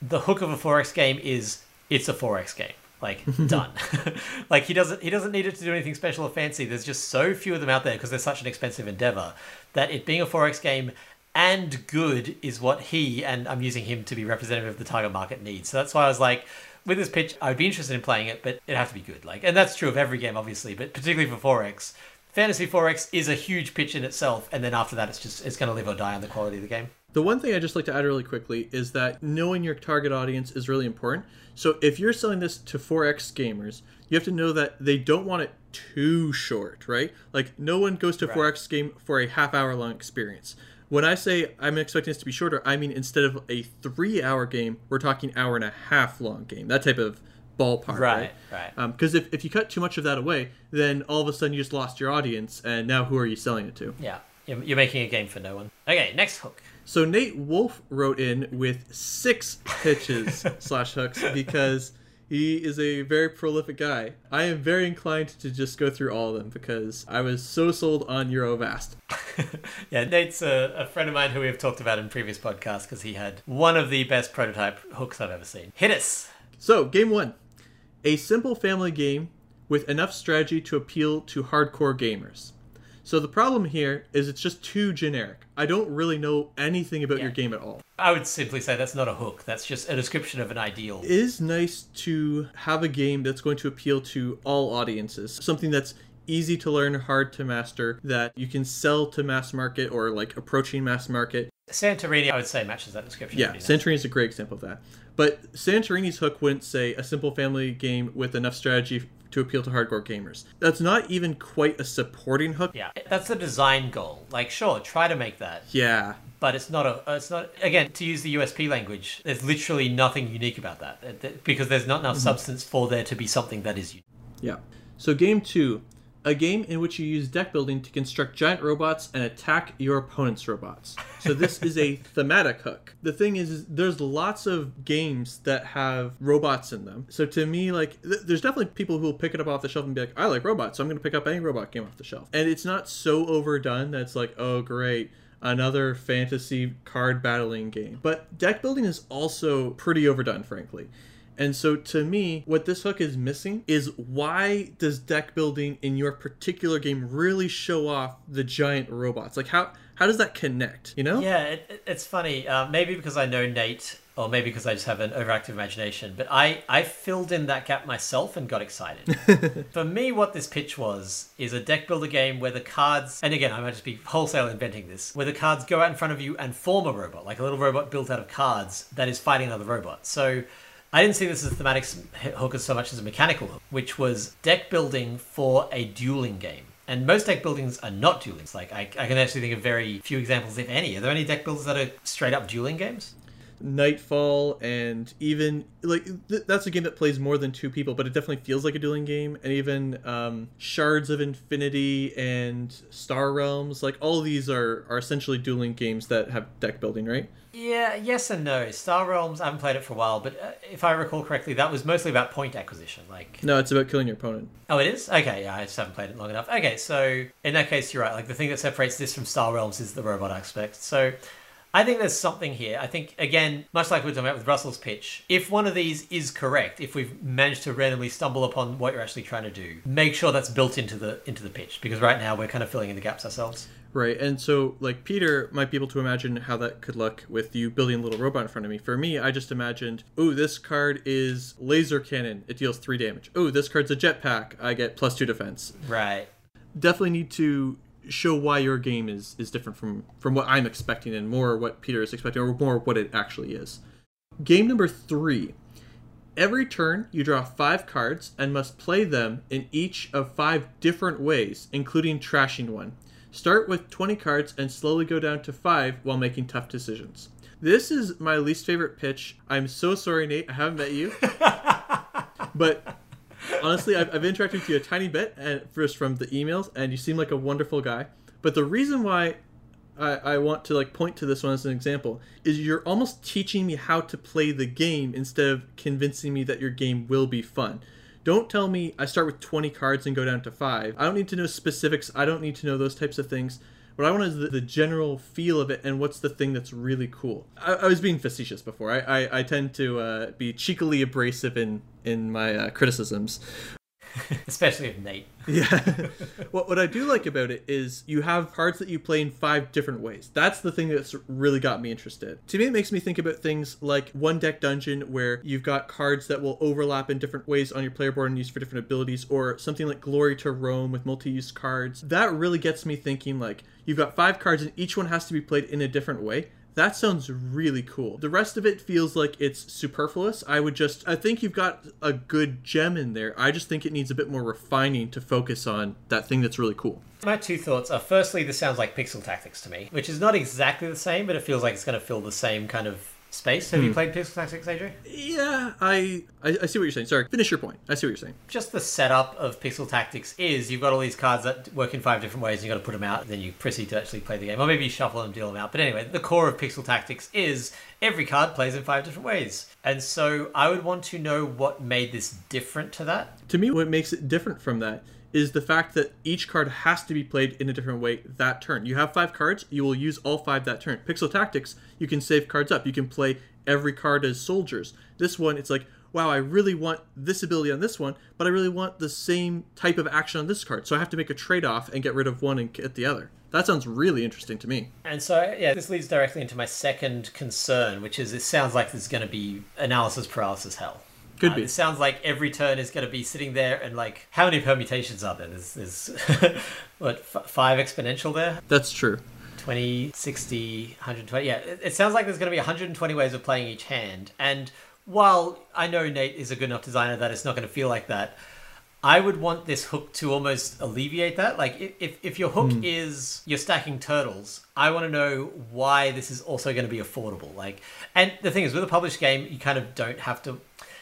the hook of a 4X game is it's a 4X game. Like done. like he doesn't he doesn't need it to do anything special or fancy. There's just so few of them out there because they're such an expensive endeavor that it being a 4X game and good is what he and I'm using him to be representative of the target market needs. So that's why I was like, with this pitch, I would be interested in playing it, but it'd have to be good. Like, and that's true of every game, obviously, but particularly for 4X. Fantasy 4X is a huge pitch in itself, and then after that, it's just it's going to live or die on the quality of the game. The one thing I'd just like to add really quickly is that knowing your target audience is really important. So if you're selling this to 4X gamers, you have to know that they don't want it too short, right? Like no one goes to a 4X game for a half hour long experience. When I say I'm expecting this to be shorter, I mean instead of a three hour game, we're talking hour and a half long game. That type of ballpark, Right, right? right. Um, because if, if you cut too much of that away, then all of a sudden you just lost your audience, and now who are you selling it to? Yeah, you're, you're making a game for no one. Okay, next hook. So Nate Wolf wrote in with six pitches slash hooks because he is a very prolific guy. I am very inclined to just go through all of them because I was so sold on Eurovast. Yeah, Nate's a, a friend of mine who we have talked about in previous podcasts because he had one of the best prototype hooks I've ever seen. Hit us. So game one, a simple family game with enough strategy to appeal to hardcore gamers. So the problem here is it's just too generic. I don't really know anything about your game at all. I would simply say that's not a hook. That's just a description of an ideal. It is nice to have a game that's going to appeal to all audiences. Something that's easy to learn, hard to master, that you can sell to mass market or like approaching mass market. Santorini, I would say, matches that description. Yeah. Santorini is a great example of that. But Santorini's hook wouldn't say a simple family game with enough strategy to appeal to hardcore gamers. That's not even quite a supporting hook. Yeah, that's the design goal. Like, sure, try to make that, Yeah. but it's not a. It's not again to use the USP language. There's literally nothing unique about that because there's not enough mm-hmm. substance for there to be something that is unique. Yeah. So game two, a game in which you use deck building to construct giant robots and attack your opponent's robots. So this is a thematic hook. The thing is, is there's lots of games that have robots in them. So to me, like, th- there's definitely people who will pick it up off the shelf and be like, I like robots, so I'm going to pick up any robot game off the shelf. And it's not so overdone that it's like, oh great. Another fantasy card battling game. But deck building is also pretty overdone, frankly. And so to me, what this hook is missing is why does deck building in your particular game really show off the giant robots? Like how how does that connect? You know? Yeah, it, it- it's funny. Uh, maybe because I know Nate, or maybe because I just have an overactive imagination. But I I filled in that gap myself and got excited. For me, what this pitch was is a deck builder game where the cards, and again, I might just be wholesale inventing this, where the cards go out in front of you and form a robot, like a little robot built out of cards that is fighting another robot. So I didn't see this as a thematic hook as so much as a mechanical hook, which was deck building for a dueling game. And most deck buildings are not dueling. Like I, I can actually think of very few examples, if any. Are there any deck builders that are straight up dueling games? Nightfall and even like th- that's a game that plays more than two people, but it definitely feels like a dueling game. And even um, Shards of Infinity and Star Realms, like all these are are essentially dueling games that have deck building, right? Yeah, yes and no. Star Realms, I haven't played it for a while, but uh, if I recall correctly, that was mostly about point acquisition. Like, no, it's about killing your opponent. Oh, it is. Okay, yeah, I just haven't played it long enough. Okay, so in that case, you're right. Like, the thing that separates this from Star Realms is the robot aspect. So I think there's something here. I think again, much like we are talking about with Russell's pitch, if one of these is correct, if we've managed to randomly stumble upon what you're actually trying to do, make sure that's built into the into the pitch because right now we're kind of filling in the gaps ourselves. Right, and so like Peter might be able to imagine how that could look with you building a little robot in front of me. For me, I just imagined, oh, this card is laser cannon. It deals three damage. Oh, this card's a jetpack. I get plus two defense. Right. Definitely need to show why your game is is different from from what I'm expecting and more what Peter is expecting or more what it actually is. Game number 3. Every turn you draw 5 cards and must play them in each of 5 different ways, including trashing one. Start with 20 cards and slowly go down to 5 while making tough decisions. This is my least favorite pitch. I'm so sorry, Nate. I haven't met you. but honestly, I've, I've interacted with you a tiny bit, and first from the emails, and you seem like a wonderful guy. But the reason why I, I want to like point to this one as an example is you're almost teaching me how to play the game instead of convincing me that your game will be fun. Don't tell me I start with 20 cards and go down to five. I don't need to know specifics. I don't need to know those types of things. What I want is the, the general feel of it and what's the thing that's really cool. I, I was being facetious before. I, I, I tend to uh, be cheekily abrasive in, in my uh, criticisms. Especially at night. yeah. what, what I do like about it is you have cards that you play in five different ways. That's the thing that's really got me interested. To me, it makes me think about things like one deck dungeon where you've got cards that will overlap in different ways on your player board and used for different abilities, or something like Glory to Rome with multi use cards. That really gets me thinking like you've got five cards and each one has to be played in a different way. That sounds really cool. The rest of it feels like it's superfluous. I would just, I think you've got a good gem in there. I just think it needs a bit more refining to focus on that thing that's really cool. My two thoughts are firstly, this sounds like Pixel Tactics to me, which is not exactly the same, but it feels like it's going to fill the same kind of space. Have hmm. you played Pixel Tactics, AJ? Yeah, I, I, I see what you're saying. Sorry, finish your point. I see what you're saying. Just the setup of Pixel Tactics is you've got all these cards that work in five different ways. And you've got to put them out, and then you proceed to actually play the game, or maybe you shuffle them, deal them out. But anyway, the core of Pixel Tactics is every card plays in five different ways, and so I would want to know what made this different to that. To me, what makes it different from that is the fact that each card has to be played in a different way that turn. You have five cards, you will use all five that turn. Pixel Tactics, you can save cards up. You can play every card as soldiers. This one, it's like, wow, I really want this ability on this one, but I really want the same type of action on this card. So I have to make a trade off and get rid of one and get the other. That sounds really interesting to me. And so, yeah, this leads directly into my second concern, which is it sounds like there's going to be analysis paralysis hell. Could uh, be. It sounds like every turn is going to be sitting there and like, how many permutations are there? There's, there's what, f- five exponential there? That's true. 20, 60, 120. Yeah, it, it sounds like there's going to be 120 ways of playing each hand. And while I know Nate is a good enough designer that it's not going to feel like that, I would want this hook to almost alleviate that. Like, if, if your hook mm. is you're stacking turtles, I want to know why this is also going to be affordable. Like, and the thing is, with a published game, you kind of don't have to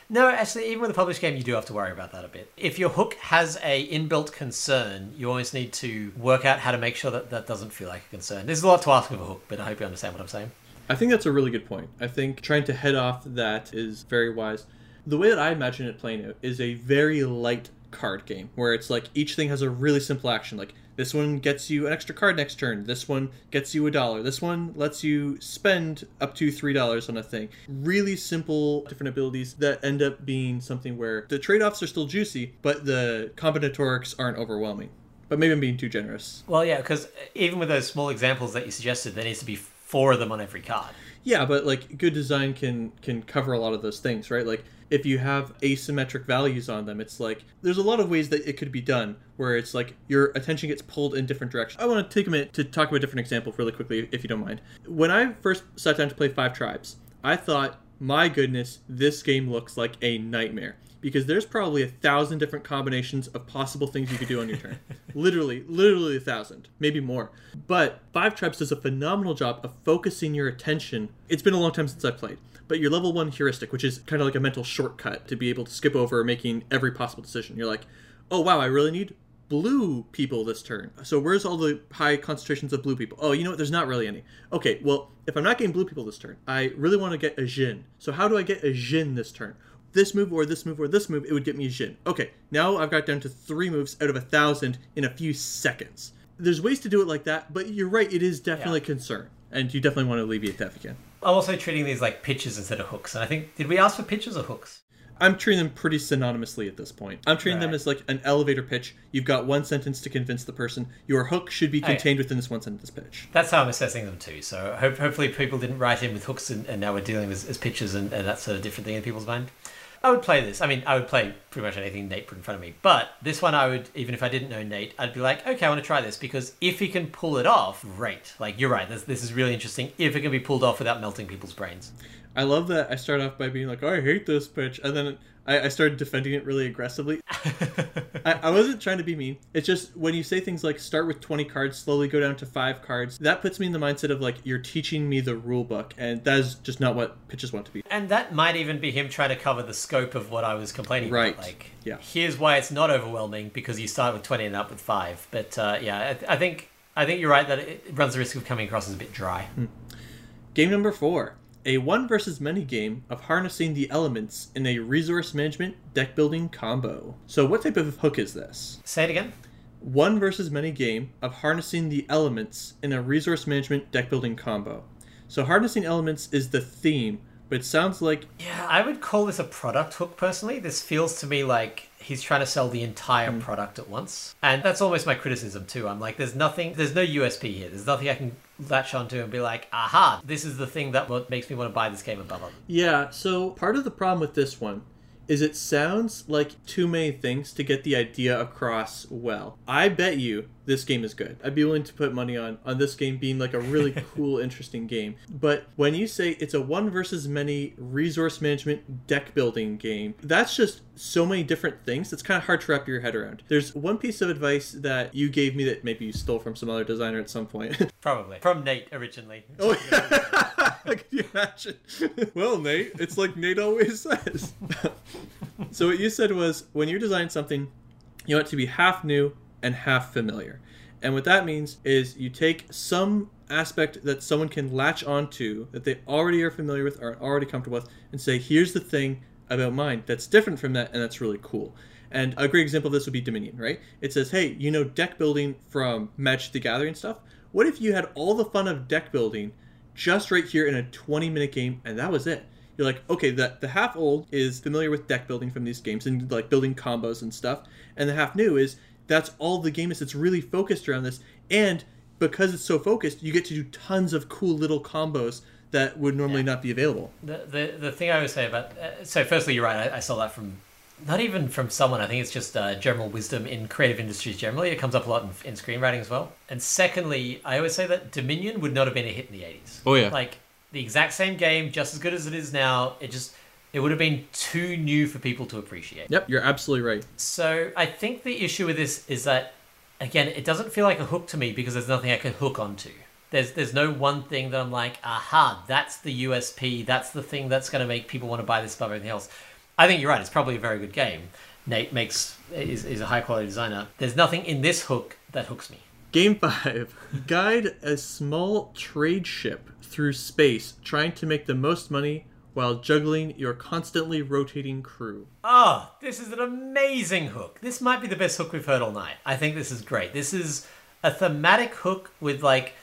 no, actually, even with a published game, you do have to worry about that a bit. If your hook has a inbuilt concern, you always need to work out how to make sure that that doesn't feel like a concern. There's a lot to ask of a hook, but I hope you understand what I'm saying. I think that's a really good point. I think trying to head off that is very wise. The way that I imagine it playing out is a very light card game where it's like each thing has a really simple action. Like this one gets you an extra card next turn. This one gets you a dollar. This one lets you spend up to three dollars on a thing. Really simple, different abilities that end up being something where the trade offs are still juicy, but the combinatorics aren't overwhelming. But maybe I'm being too generous. Well, yeah, because even with those small examples that you suggested, there needs to be four of them on every card. Yeah, but like good design can can cover a lot of those things, right? Like if you have asymmetric values on them, it's like there's a lot of ways that it could be done where it's like your attention gets pulled in different directions. I want to take a minute to talk about a different example really quickly, if you don't mind. When I first sat down to play Five Tribes, I thought my goodness, this game looks like a nightmare. Because there's probably a thousand different combinations of possible things you could do on your turn. literally, literally a thousand, maybe more. But Five Tribes does a phenomenal job of focusing your attention. It's been a long time since I played, but your level one heuristic, which is kind of like a mental shortcut to be able to skip over making every possible decision. You're like, oh wow, I really need blue people this turn. So where's all the high concentrations of blue people? Oh, you know what? There's not really any. Okay, well, if I'm not getting blue people this turn, I really want to get a Djinn. So how do I get a Djinn this turn? This move or this move or this move, it would get me a Djinn. Okay, now I've got down to three moves out of a thousand in a few seconds. There's ways to do it like that, but you're right, it is definitely Yeah. a concern. And you definitely want to alleviate that if you can. I'm also treating these like pitches instead of hooks. And I think, did we ask for pitches or hooks? I'm treating them pretty synonymously at this point. I'm treating them as like an elevator pitch. You've got one sentence to convince the person. Your hook should be contained within this one sentence pitch. That's how I'm assessing them too. So hope, hopefully people didn't write in with hooks and, and now we're dealing with as pitches and, and that's a different thing in people's mind. I would play this. I mean, I would play pretty much anything Nate put in front of me. But this one, I would, even if I didn't know Nate, I'd be like, okay, I want to try this because if he can pull it off, great. Like, you're right. This, this is really interesting if it can be pulled off without melting people's brains. I love that I start off by being like, oh, I hate this pitch. And then I, I started defending it really aggressively. I, I wasn't trying to be mean. It's just when you say things like start with 20 cards, slowly go down to five cards, that puts me in the mindset of like, you're teaching me the rule book. And that is just not what pitches want to be. And that might even be him trying to cover the scope of what I was complaining Right. about. Like, Yeah. here's why it's not overwhelming because you start with 20 and up with 5. But uh, yeah, I, I think I think you're right that it, it runs the risk of coming across as a bit dry. Game number four. A one versus many game of harnessing the elements in a resource management deck building combo. So, what type of hook is this? Say it again. One versus many game of harnessing the elements in a resource management deck building combo. So, harnessing elements is the theme, but it sounds like Yeah, I would call this a product hook personally. This feels to me like he's trying to sell the entire hmm. product at once. And that's almost my criticism too. I'm like, there's nothing, there's no USP here. There's nothing I can latch onto and be like, aha, this is the thing that makes me want to buy this game above other. Yeah, so part of the problem with this one is it sounds like too many things to get the idea across well. I bet you this game is good. I'd be willing to put money on on this game being like a really cool, interesting game. But when you say it's a one versus many resource management deck building game, that's just so many different things. It's kind of hard to wrap your head around. There's one piece of advice that you gave me that maybe you stole from some other designer at some point. Probably. From Nate originally. Oh yeah. Can you imagine? Well, Nate, it's like Nate always says. so what you said was when you design something, you want it to be half new and half familiar. And what that means is you take some aspect that someone can latch onto that they already are familiar with or already comfortable with and say, here's the thing about mine that's different from that and that's really cool. And a great example of this would be Dominion, right? It says, hey, you know deck building from Magic the Gathering stuff? What if you had all the fun of deck building just right here in a 20 minute game and that was it? You're like, okay, the, the half old is familiar with deck building from these games and like building combos and stuff. And the half new is that's all the game is. It's really focused around this. And because it's so focused, you get to do tons of cool little combos that would normally Yeah. not be available. The, the, the thing I would say about. Uh, so, firstly, you're right. I, I saw that from. Not even from someone. I think it's just uh, general wisdom in creative industries generally. It comes up a lot in, in screenwriting as well. And secondly, I always say that Dominion would not have been a hit in the 80s. Oh, yeah. Like, the exact same game, just as good as it is now. It just. It would have been too new for people to appreciate. Yep, you're absolutely right. So I think the issue with this is that again, it doesn't feel like a hook to me because there's nothing I can hook onto. There's there's no one thing that I'm like, aha, that's the USP, that's the thing that's going to make people want to buy this above everything else. I think you're right. It's probably a very good game. Nate makes is, is a high quality designer. There's nothing in this hook that hooks me. Game 5. Guide a small trade ship through space, trying to make the most money while juggling your constantly rotating crew. Oh, this is an amazing hook. This might be the best hook we've heard all night. I think this is great. This is a thematic hook with like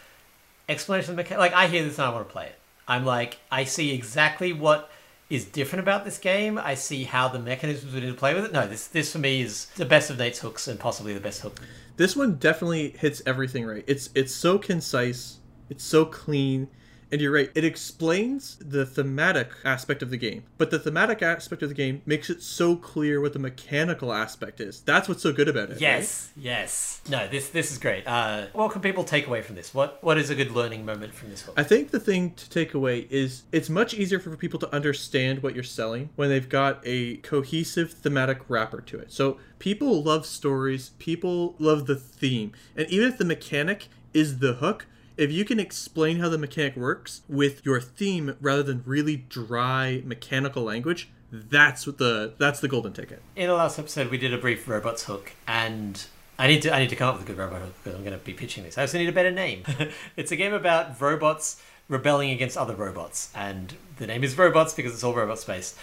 explanation of mechanics. Like I hear this and I want to play it. I'm like, I see exactly what is different about this game. I see how the mechanisms we need to play with it. No, this this for me is the best of Nate's hooks and possibly the best hook. This one definitely hits everything right. It's it's so concise, it's so clean, And you're right, it explains the thematic aspect of the game, but the thematic aspect of the game makes it so clear what the mechanical aspect is. That's what's so good about it. Yes, yes. No, this this is great. Uh, what can people take away from this? What what is a good learning moment from this book? I think the thing to take away is it's much easier for people to understand what you're selling when they've got a cohesive thematic wrapper to it. So people love stories, people love the theme, and even if the mechanic is the hook, if you can explain how the mechanic works with your theme rather than really dry mechanical language, that's what the that's the golden ticket. In the last episode, we did a brief robots hook, and I need to I need to come up with a good robot hook because I'm going to be pitching this. I also need a better name. it's a game about robots rebelling against other robots, and the name is robots because it's all robot space.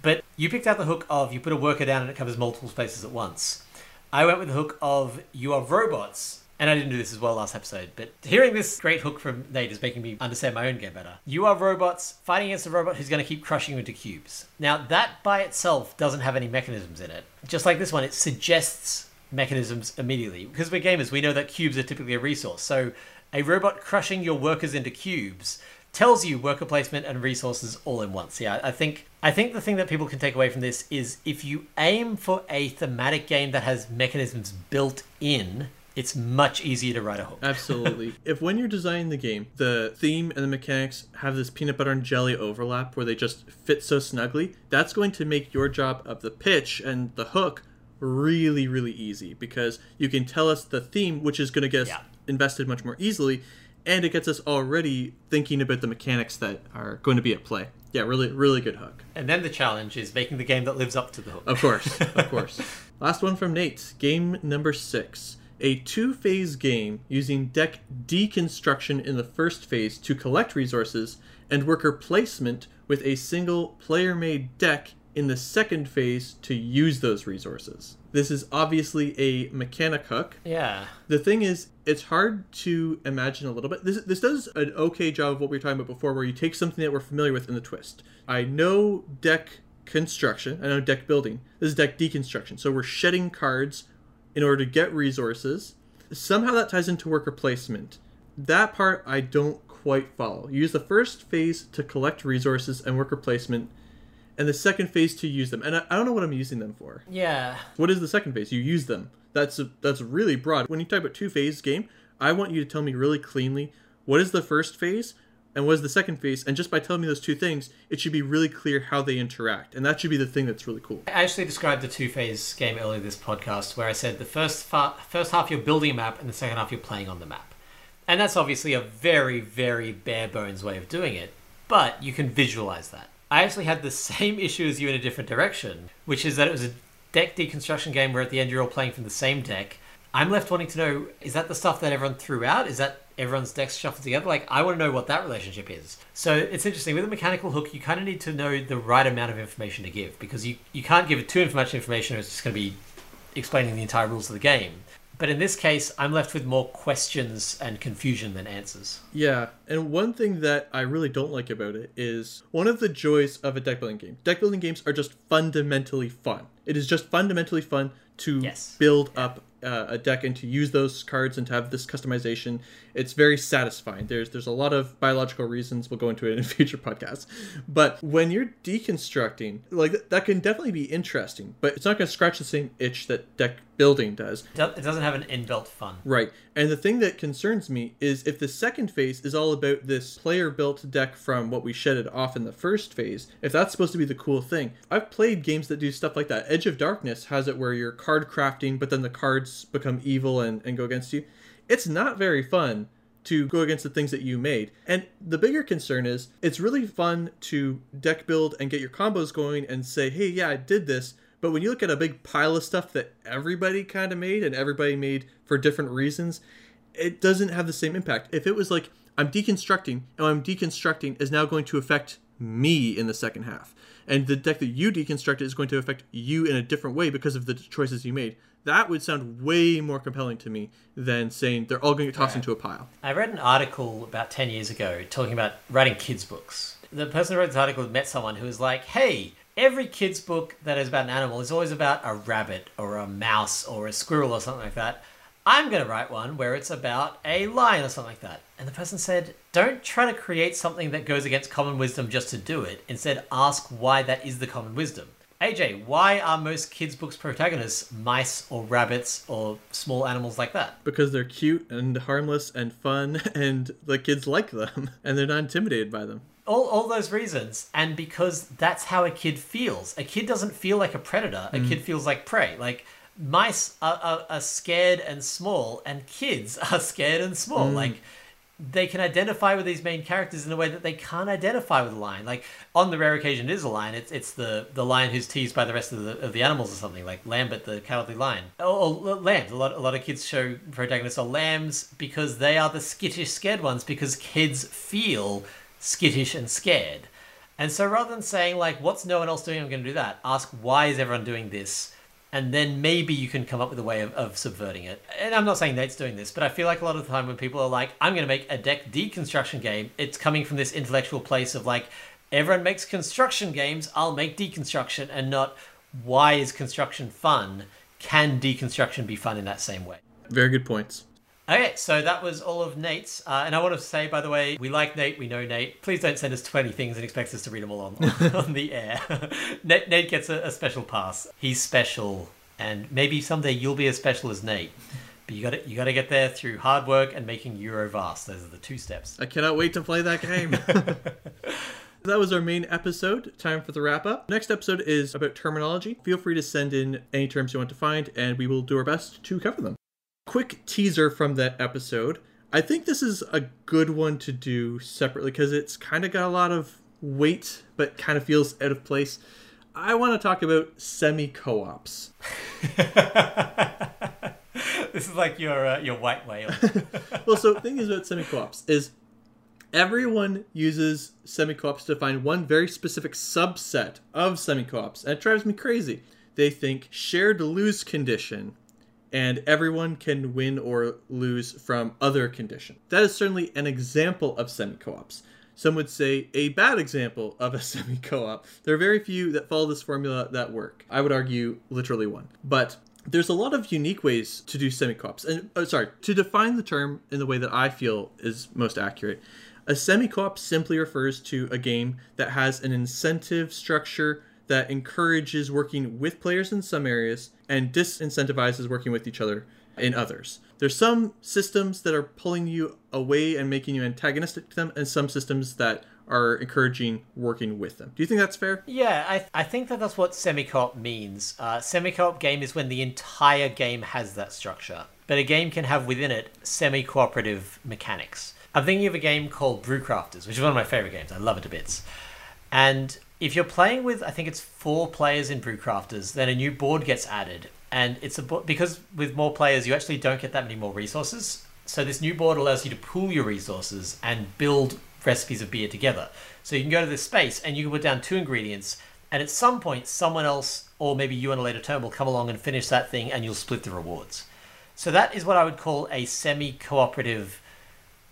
But you picked out the hook of you put a worker down and it covers multiple spaces at once. I went with the hook of you are robots and I didn't do this as well last episode, but hearing this great hook from Nate is making me understand my own game better. You are robots fighting against a robot who's going to keep crushing you into cubes. Now, that by itself doesn't have any mechanisms in it. Just like this one, it suggests mechanisms immediately. Because we're gamers, we know that cubes are typically a resource. So, a robot crushing your workers into cubes tells you worker placement and resources all in once. Yeah, I think I think the thing that people can take away from this is if you aim for a thematic game that has mechanisms built in, it's much easier to write a hook. Absolutely. if when you're designing the game, the theme and the mechanics have this peanut butter and jelly overlap where they just fit so snugly, that's going to make your job of the pitch and the hook really, really easy because you can tell us the theme, which is going to get us Yeah. invested much more easily, and it gets us already thinking about the mechanics that are going to be at play. Yeah, really, really good hook. And then the challenge is making the game that lives up to the hook. Of course, of course. Last one from Nate. Game number six. A two phase game using deck deconstruction in the first phase to collect resources and worker placement with a single player made deck in the second phase to use those resources. This is obviously a mechanic hook. Yeah. The thing is, it's hard to imagine a little bit. This this does an okay job of what we were talking about before, where you take something that we're familiar with in the twist. I know deck construction. I know deck building. This is deck deconstruction. So we're shedding cards in order to get resources. Somehow that ties into worker placement. That part I don't quite follow. You use the first phase to collect resources and worker placement, and the second phase to use them. And I, I don't know what I'm using them for. Yeah. What is the second phase? You use them. That's a, that's really broad. When you talk about two phase game, I want you to tell me really cleanly what is the first phase and what is the second phase. And just by telling me those two things, it should be really clear how they interact, and that should be the thing that's really cool. I actually described the two phase game earlier this podcast where I said the first fa- first half you're building a map and the second half you're playing on the map. And that's obviously a very, very bare bones way of doing it, but you can visualize that. I actually had the same issue as you in a different direction, which is that it was a deck deconstruction game where at the end you're all playing from the same deck. I'm left wanting to know is that the stuff that everyone threw out? Is that everyone's decks shuffled together? Like, I want to know what that relationship is. So it's interesting. With a mechanical hook, you kind of need to know the right amount of information to give because you, you can't give it too much information or it's just going to be explaining the entire rules of the game. But in this case, I'm left with more questions and confusion than answers. Yeah, and one thing that I really don't like about it is one of the joys of a deck building game. Deck building games are just fundamentally fun. It is just fundamentally fun to Yes. build up uh, a deck and to use those cards and to have this customization. It's very satisfying. There's there's a lot of biological reasons. We'll go into it in future podcasts. But when you're deconstructing, like that can definitely be interesting, but it's not going to scratch the same itch that deck building does. It doesn't have an inbuilt fun. Right. And the thing that concerns me is if the second phase is all about this player built deck from what we shedded off in the first phase, if that's supposed to be the cool thing. I've played games that do stuff like that. Edge of Darkness has it where you're card crafting, but then the cards become evil and, and go against you. It's not very fun to go against the things that you made. And the bigger concern is it's really fun to deck build and get your combos going and say, hey, yeah, I did this. But when you look at a big pile of stuff that everybody kind of made and everybody made for different reasons, it doesn't have the same impact. If it was like, I'm deconstructing, and what I'm deconstructing is now going to affect me in the second half. And the deck that you deconstructed is going to affect you in a different way because of the choices you made. That would sound way more compelling to me than saying they're all going to get tossed Right. into a pile. I read an article about 10 years ago talking about writing kids' books. The person who wrote this article met someone who was like, hey, every kid's book that is about an animal is always about a rabbit or a mouse or a squirrel or something like that. I'm going to write one where it's about a lion or something like that. And the person said, don't try to create something that goes against common wisdom just to do it. Instead, ask why that is the common wisdom. AJ, why are most kids' books protagonists mice or rabbits or small animals like that? Because they're cute and harmless and fun, and the kids like them, and they're not intimidated by them. All, all those reasons, and because that's how a kid feels. A kid doesn't feel like a predator, a kid mm. feels like prey. Like, mice are, are, are scared and small, and kids are scared and small. Mm. Like, they can identify with these main characters in a way that they can't identify with a lion. Like on the rare occasion it is a lion, it's it's the, the lion who's teased by the rest of the of the animals or something, like Lambert the cowardly lion. Or, or lambs. A lot a lot of kids show protagonists are lambs because they are the skittish scared ones because kids feel skittish and scared. And so rather than saying like what's no one else doing, I'm gonna do that, ask why is everyone doing this? and then maybe you can come up with a way of, of subverting it. And I'm not saying Nate's doing this, but I feel like a lot of the time when people are like, I'm going to make a deck deconstruction game, it's coming from this intellectual place of like, everyone makes construction games, I'll make deconstruction, and not why is construction fun? Can deconstruction be fun in that same way? Very good points. Okay, so that was all of Nate's. Uh, and I want to say, by the way, we like Nate, we know Nate. Please don't send us 20 things and expect us to read them all on, on the air. Nate, Nate gets a, a special pass. He's special, and maybe someday you'll be as special as Nate. But you got you got to get there through hard work and making Eurovast. Those are the two steps. I cannot wait to play that game. That was our main episode. Time for the wrap up. Next episode is about terminology. Feel free to send in any terms you want to find, and we will do our best to cover them quick teaser from that episode. I think this is a good one to do separately because it's kind of got a lot of weight, but kind of feels out of place. I want to talk about semi co ops. this is like your uh, your white whale. well, so the thing is about semi co ops is everyone uses semi co ops to find one very specific subset of semi co ops, and it drives me crazy. They think shared lose condition and everyone can win or lose from other condition. That is certainly an example of semi co ops. Some would say a bad example of a semi co op. There are very few that follow this formula that work. I would argue literally one. But there's a lot of unique ways to do semi co ops. And, oh, sorry, to define the term in the way that I feel is most accurate, a semi co op simply refers to a game that has an incentive structure that encourages working with players in some areas and disincentivizes working with each other in others. There's some systems that are pulling you away and making you antagonistic to them, and some systems that are encouraging working with them. Do you think that's fair? Yeah, I, I think that that's what semi-co-op means. Uh, semi-co-op game is when the entire game has that structure, but a game can have within it semi-cooperative mechanics. I'm thinking of a game called Brewcrafters, which is one of my favorite games. I love it to bits. And if you're playing with, I think it's four players in Brewcrafters, then a new board gets added, and it's a board because with more players, you actually don't get that many more resources. So this new board allows you to pool your resources and build recipes of beer together. So you can go to this space and you can put down two ingredients, and at some point, someone else or maybe you on a later turn will come along and finish that thing, and you'll split the rewards. So that is what I would call a semi-cooperative,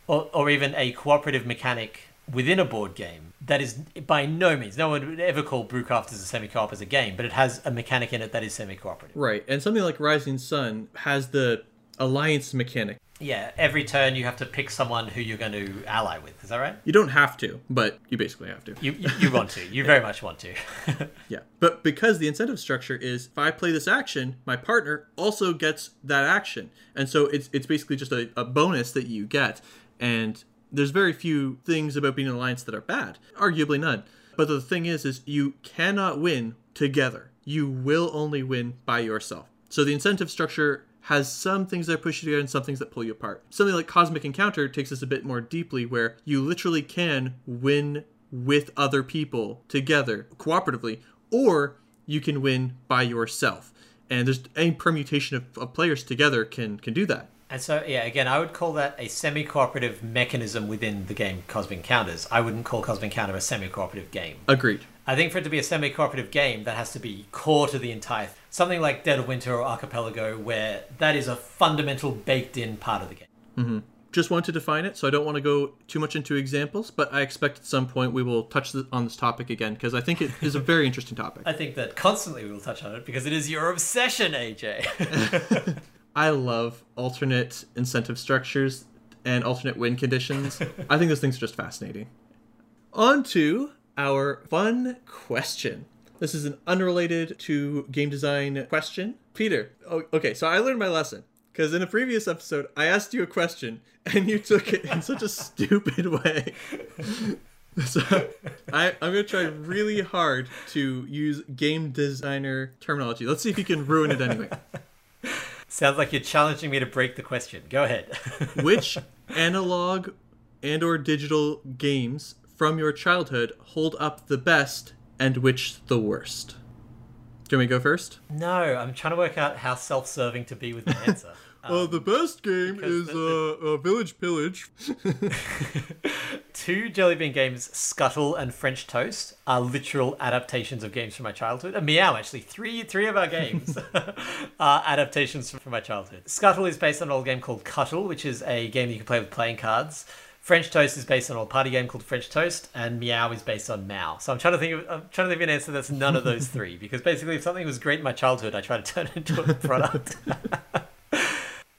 or, or even a cooperative mechanic within a board game that is by no means no one would ever call Brewcrafters a semi-co-op as a game, but it has a mechanic in it that is semi-cooperative. Right, and something like Rising Sun has the alliance mechanic. Yeah, every turn you have to pick someone who you're going to ally with. Is that right? You don't have to, but you basically have to. You you, you want to. You very much want to. yeah, but because the incentive structure is if I play this action, my partner also gets that action, and so it's it's basically just a, a bonus that you get, and there's very few things about being an alliance that are bad, arguably none. But the thing is, is you cannot win together. You will only win by yourself. So the incentive structure has some things that push you together and some things that pull you apart. Something like Cosmic Encounter takes this a bit more deeply, where you literally can win with other people together cooperatively, or you can win by yourself. And there's any permutation of, of players together can can do that. And so, yeah, again, I would call that a semi cooperative mechanism within the game Cosmic Encounters. I wouldn't call Cosmic Encounter a semi cooperative game. Agreed. I think for it to be a semi cooperative game, that has to be core to the entire. Something like Dead of Winter or Archipelago, where that is a fundamental baked in part of the game. Mm-hmm. Just want to define it, so I don't want to go too much into examples, but I expect at some point we will touch on this topic again because I think it is a very interesting topic. I think that constantly we will touch on it because it is your obsession, AJ. I love alternate incentive structures and alternate win conditions. I think those things are just fascinating. On to our fun question. This is an unrelated to game design question. Peter, oh, okay, so I learned my lesson because in a previous episode I asked you a question and you took it in such a stupid way. So I, I'm gonna try really hard to use game designer terminology. Let's see if you can ruin it anyway. Sounds like you're challenging me to break the question. Go ahead. Which analog and or digital games from your childhood hold up the best and which the worst? Can we go first? no, I'm trying to work out how self-serving to be with my answer. well, the best game is uh, uh, Village Pillage. Two Jellybean games, Scuttle and French Toast, are literal adaptations of games from my childhood. And Meow, actually, three three of our games are adaptations from my childhood. Scuttle is based on an old game called Cuttle, which is a game that you can play with playing cards. French Toast is based on an old party game called French Toast, and Meow is based on Mao. So I'm trying to think of I'm trying to think of an answer that's none of those three, because basically, if something was great in my childhood, I try to turn it into a product.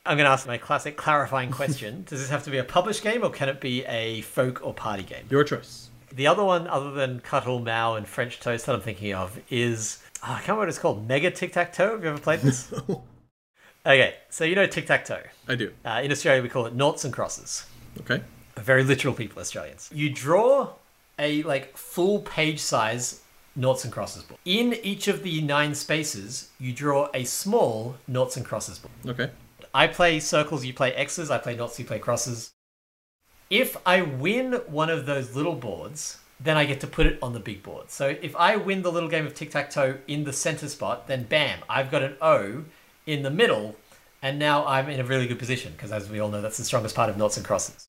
I'm going to ask my classic clarifying question: Does this have to be a published game, or can it be a folk or party game? Your choice. The other one, other than Cuttle, Mao, and French Toast, that I'm thinking of is oh, I can't remember what it's called. Mega Tic Tac Toe. Have you ever played this? okay, so you know Tic Tac Toe. I do. Uh, in Australia, we call it noughts and crosses. Okay. Very literal people, Australians. You draw a like full page size noughts and crosses board. In each of the nine spaces, you draw a small noughts and crosses board. Okay. I play circles, you play X's, I play noughts, you play crosses. If I win one of those little boards, then I get to put it on the big board. So if I win the little game of tic tac toe in the center spot, then bam, I've got an O in the middle, and now I'm in a really good position because, as we all know, that's the strongest part of noughts and crosses.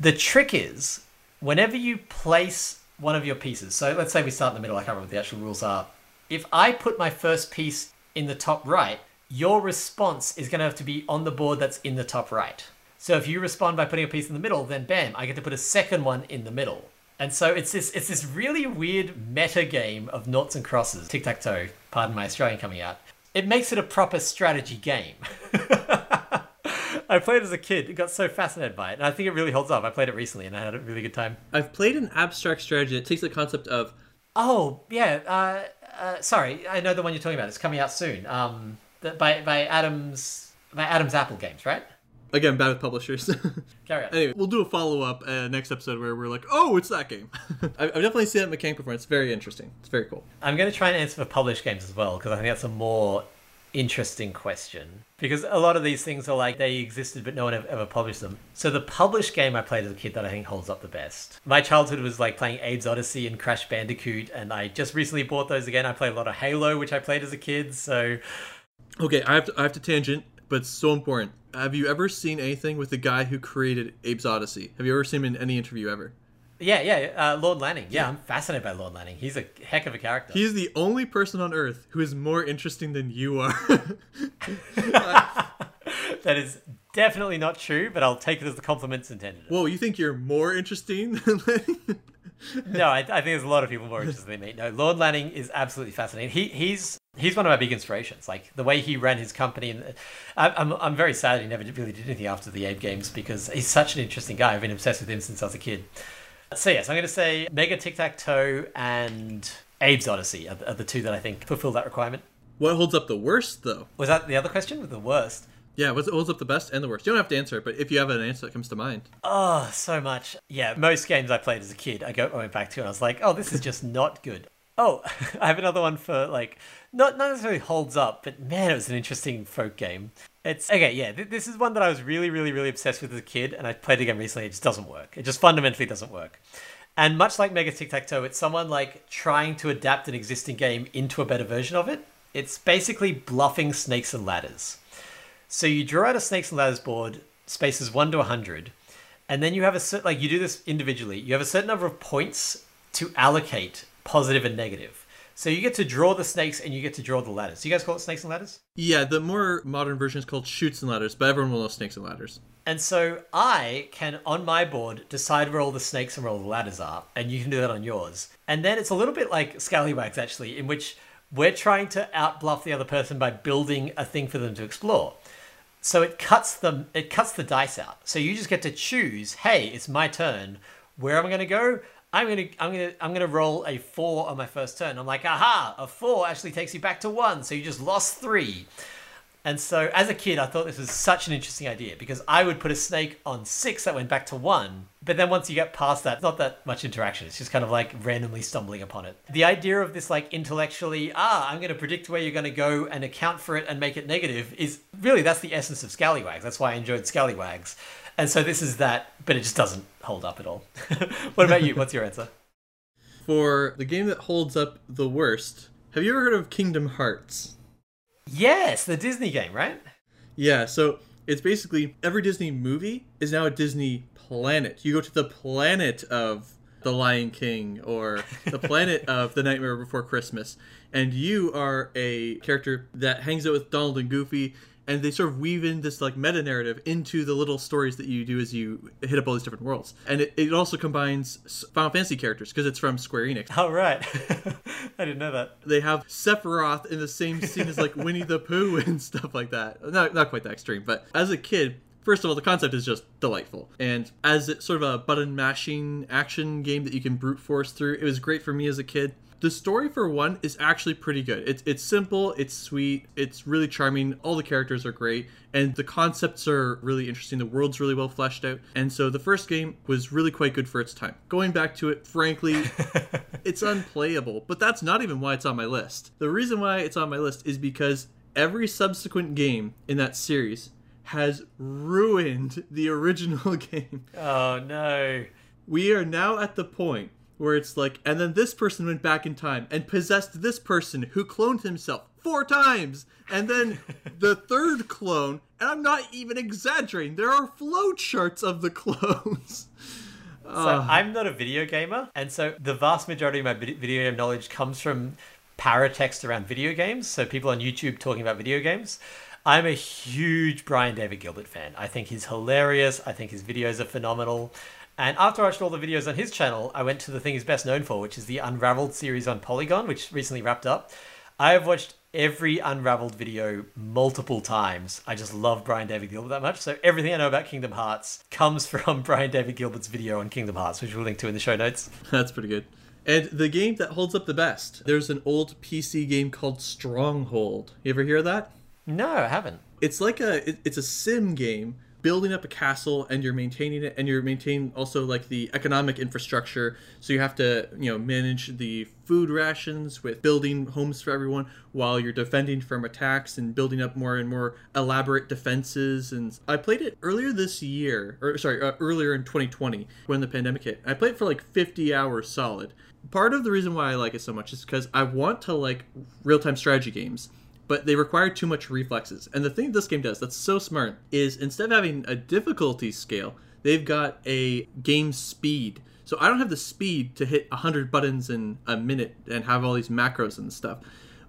The trick is whenever you place one of your pieces, so let's say we start in the middle, I can't remember what the actual rules are. If I put my first piece in the top right, your response is going to have to be on the board that's in the top right. So if you respond by putting a piece in the middle, then bam, I get to put a second one in the middle. And so it's this it's this really weird meta game of noughts and crosses, tic tac toe. Pardon my Australian coming out. It makes it a proper strategy game. I played as a kid. and got so fascinated by it, and I think it really holds up. I played it recently, and I had a really good time. I've played an abstract strategy that takes the concept of Oh yeah, uh, uh, sorry, I know the one you're talking about. It's coming out soon. Um, by by Adams by Adams Apple Games, right? again bad with publishers. Carry on. anyway, we'll do a follow up uh, next episode where we're like, oh, it's that game. I've definitely seen that mechanic before. It's very interesting. It's very cool. I'm going to try and answer for published games as well because I think that's a more interesting question. Because a lot of these things are like they existed but no one ever, ever published them. So the published game I played as a kid that I think holds up the best. My childhood was like playing Abe's Oddysee and Crash Bandicoot, and I just recently bought those again. I played a lot of Halo, which I played as a kid. So Okay, I have to, I have to tangent, but it's so important. Have you ever seen anything with the guy who created Abe's Oddysee? Have you ever seen him in any interview ever? yeah, yeah, uh, Lorne Lanning. Yeah, I'm fascinated by Lorne Lanning. He's a heck of a character. He's the only person on Earth who is more interesting than you are. That is definitely not true, but I'll take it as the compliments intended. Whoa, you think you're more interesting than Lenny? no, I, I think there's a lot of people more interested than me. No, Lorne Lanning is absolutely fascinating. He he's he's one of my big inspirations. Like the way he ran his company, and uh, I, I'm I'm very sad he never really did anything after the Abe Games because he's such an interesting guy. I've been obsessed with him since I was a kid. So yes, I'm going to say Mega Tic Tac Toe and Abe's Oddysee are, the- are the two that I think fulfill that requirement. what holds up the worst, though? Was that the other question? With the worst? Yeah, what holds up the best and the worst? You don't have to answer it, but if you have an answer that comes to mind. Oh, so much. Yeah, most games I played as a kid, I go I went back to and I was like, oh, this is just not good. Oh, I have another one for like not not necessarily holds up, but man, it was an interesting folk game. It's okay, yeah. Th- this is one that I was really, really, really obsessed with as a kid, and I played it again recently. It just doesn't work. It just fundamentally doesn't work. And much like Mega Tic Tac Toe, it's someone like trying to adapt an existing game into a better version of it. It's basically bluffing snakes and ladders. So you draw out a snakes and ladders board, spaces one to hundred, and then you have a certain like you do this individually. You have a certain number of points to allocate positive and negative. So you get to draw the snakes and you get to draw the ladders. Do you guys call it snakes and ladders? Yeah, the more modern version is called Chutes and Ladders, but everyone will know Snakes and Ladders. And so I can, on my board, decide where all the snakes and where all the ladders are, and you can do that on yours. And then it's a little bit like Scallywags, actually, in which we're trying to outbluff the other person by building a thing for them to explore. So it cuts them. It cuts the dice out. So you just get to choose. Hey, it's my turn. Where am I going to go? I'm gonna, I'm gonna, I'm gonna roll a four on my first turn. I'm like, aha! A four actually takes you back to one, so you just lost three. And so, as a kid, I thought this was such an interesting idea because I would put a snake on six that went back to one. But then once you get past that, not that much interaction. It's just kind of like randomly stumbling upon it. The idea of this, like intellectually, ah, I'm going to predict where you're going to go and account for it and make it negative is really that's the essence of Scallywags. That's why I enjoyed Scallywags. And so this is that, but it just doesn't hold up at all. what about you? What's your answer? For the game that holds up the worst, have you ever heard of Kingdom Hearts? Yes, the Disney game, right? Yeah, so it's basically every Disney movie is now a Disney planet. You go to the planet of The Lion King or the planet of The Nightmare Before Christmas, and you are a character that hangs out with Donald and Goofy and they sort of weave in this like meta narrative into the little stories that you do as you hit up all these different worlds. And it, it also combines Final Fantasy characters because it's from Square Enix. Oh right, I didn't know that. They have Sephiroth in the same scene as like Winnie the Pooh and stuff like that. Not not quite that extreme, but as a kid. First of all, the concept is just delightful. And as it, sort of a button mashing action game that you can brute force through, it was great for me as a kid the story for one is actually pretty good. It's it's simple, it's sweet, it's really charming. All the characters are great, and the concepts are really interesting. The world's really well fleshed out, and so the first game was really quite good for its time. Going back to it, frankly, it's unplayable. But that's not even why it's on my list. The reason why it's on my list is because every subsequent game in that series has ruined the original game. Oh no. We are now at the point where it's like, and then this person went back in time and possessed this person who cloned himself four times, and then the third clone, and I'm not even exaggerating, there are flow charts of the clones. So uh, I'm not a video gamer, and so the vast majority of my video game knowledge comes from paratext around video games. So people on YouTube talking about video games. I'm a huge Brian David Gilbert fan. I think he's hilarious. I think his videos are phenomenal. And after I watched all the videos on his channel, I went to the thing he's best known for, which is the Unraveled series on Polygon, which recently wrapped up. I have watched every Unraveled video multiple times. I just love Brian David Gilbert that much. So everything I know about Kingdom Hearts comes from Brian David Gilbert's video on Kingdom Hearts, which we'll link to in the show notes. That's pretty good. And the game that holds up the best, there's an old PC game called Stronghold. You ever hear of that? No, I haven't. It's like a it's a sim game building up a castle and you're maintaining it and you're maintaining also like the economic infrastructure. So you have to you know manage the food rations with building homes for everyone while you're defending from attacks and building up more and more elaborate defenses. And i played it earlier this year or sorry uh, earlier in 2020 when the pandemic hit. I played for like 50 hours solid. Part of the reason why i like it so much is because i want to like real-time strategy games but they require too much reflexes. And the thing this game does that's so smart is instead of having a difficulty scale, they've got a game speed. So I don't have the speed to hit 100 buttons in a minute and have all these macros and stuff.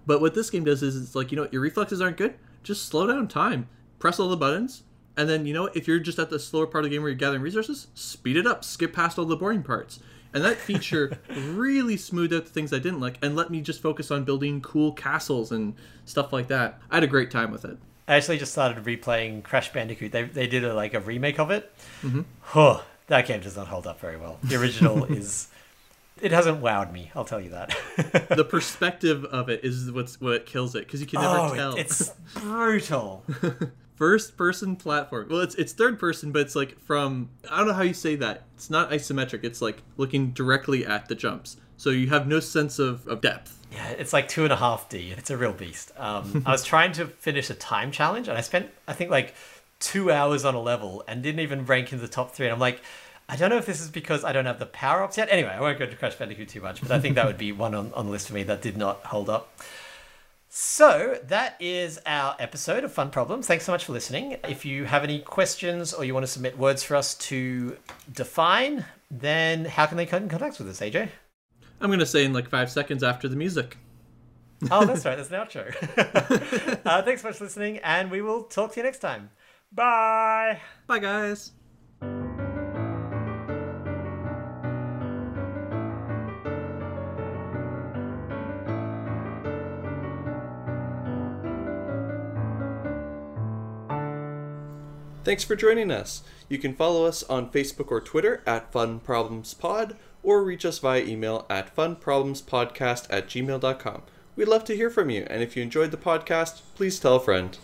But what this game does is it's like, you know, your reflexes aren't good, just slow down time. Press all the buttons, and then, you know, if you're just at the slower part of the game where you're gathering resources, speed it up, skip past all the boring parts. And that feature really smoothed out the things I didn't like and let me just focus on building cool castles and stuff like that. I had a great time with it. I actually just started replaying Crash Bandicoot. They, they did a, like a remake of it. Mm-hmm. Huh, that game does not hold up very well. The original is it hasn't wowed me. I'll tell you that. the perspective of it is what's what kills it because you can never oh, tell. It's brutal first person platform. Well, it's it's third person, but it's like from I don't know how you say that. It's not isometric. It's like looking directly at the jumps, so you have no sense of, of depth. Yeah, it's like two and a half D, and it's a real beast. Um, I was trying to finish a time challenge, and I spent I think like two hours on a level and didn't even rank in the top three. And I'm like. I don't know if this is because I don't have the power ups yet. Anyway, I won't go to Crash Bandicoot too much, but I think that would be one on, on the list for me that did not hold up. So that is our episode of Fun Problems. Thanks so much for listening. If you have any questions or you want to submit words for us to define, then how can they get in contact with us, AJ? I'm going to say in like five seconds after the music. oh, that's right. That's an outro. uh, thanks so much for listening, and we will talk to you next time. Bye. Bye, guys. Thanks for joining us. You can follow us on Facebook or Twitter at Fun Problems Pod, or reach us via email at funproblemspodcast at gmail.com. We'd love to hear from you, and if you enjoyed the podcast, please tell a friend.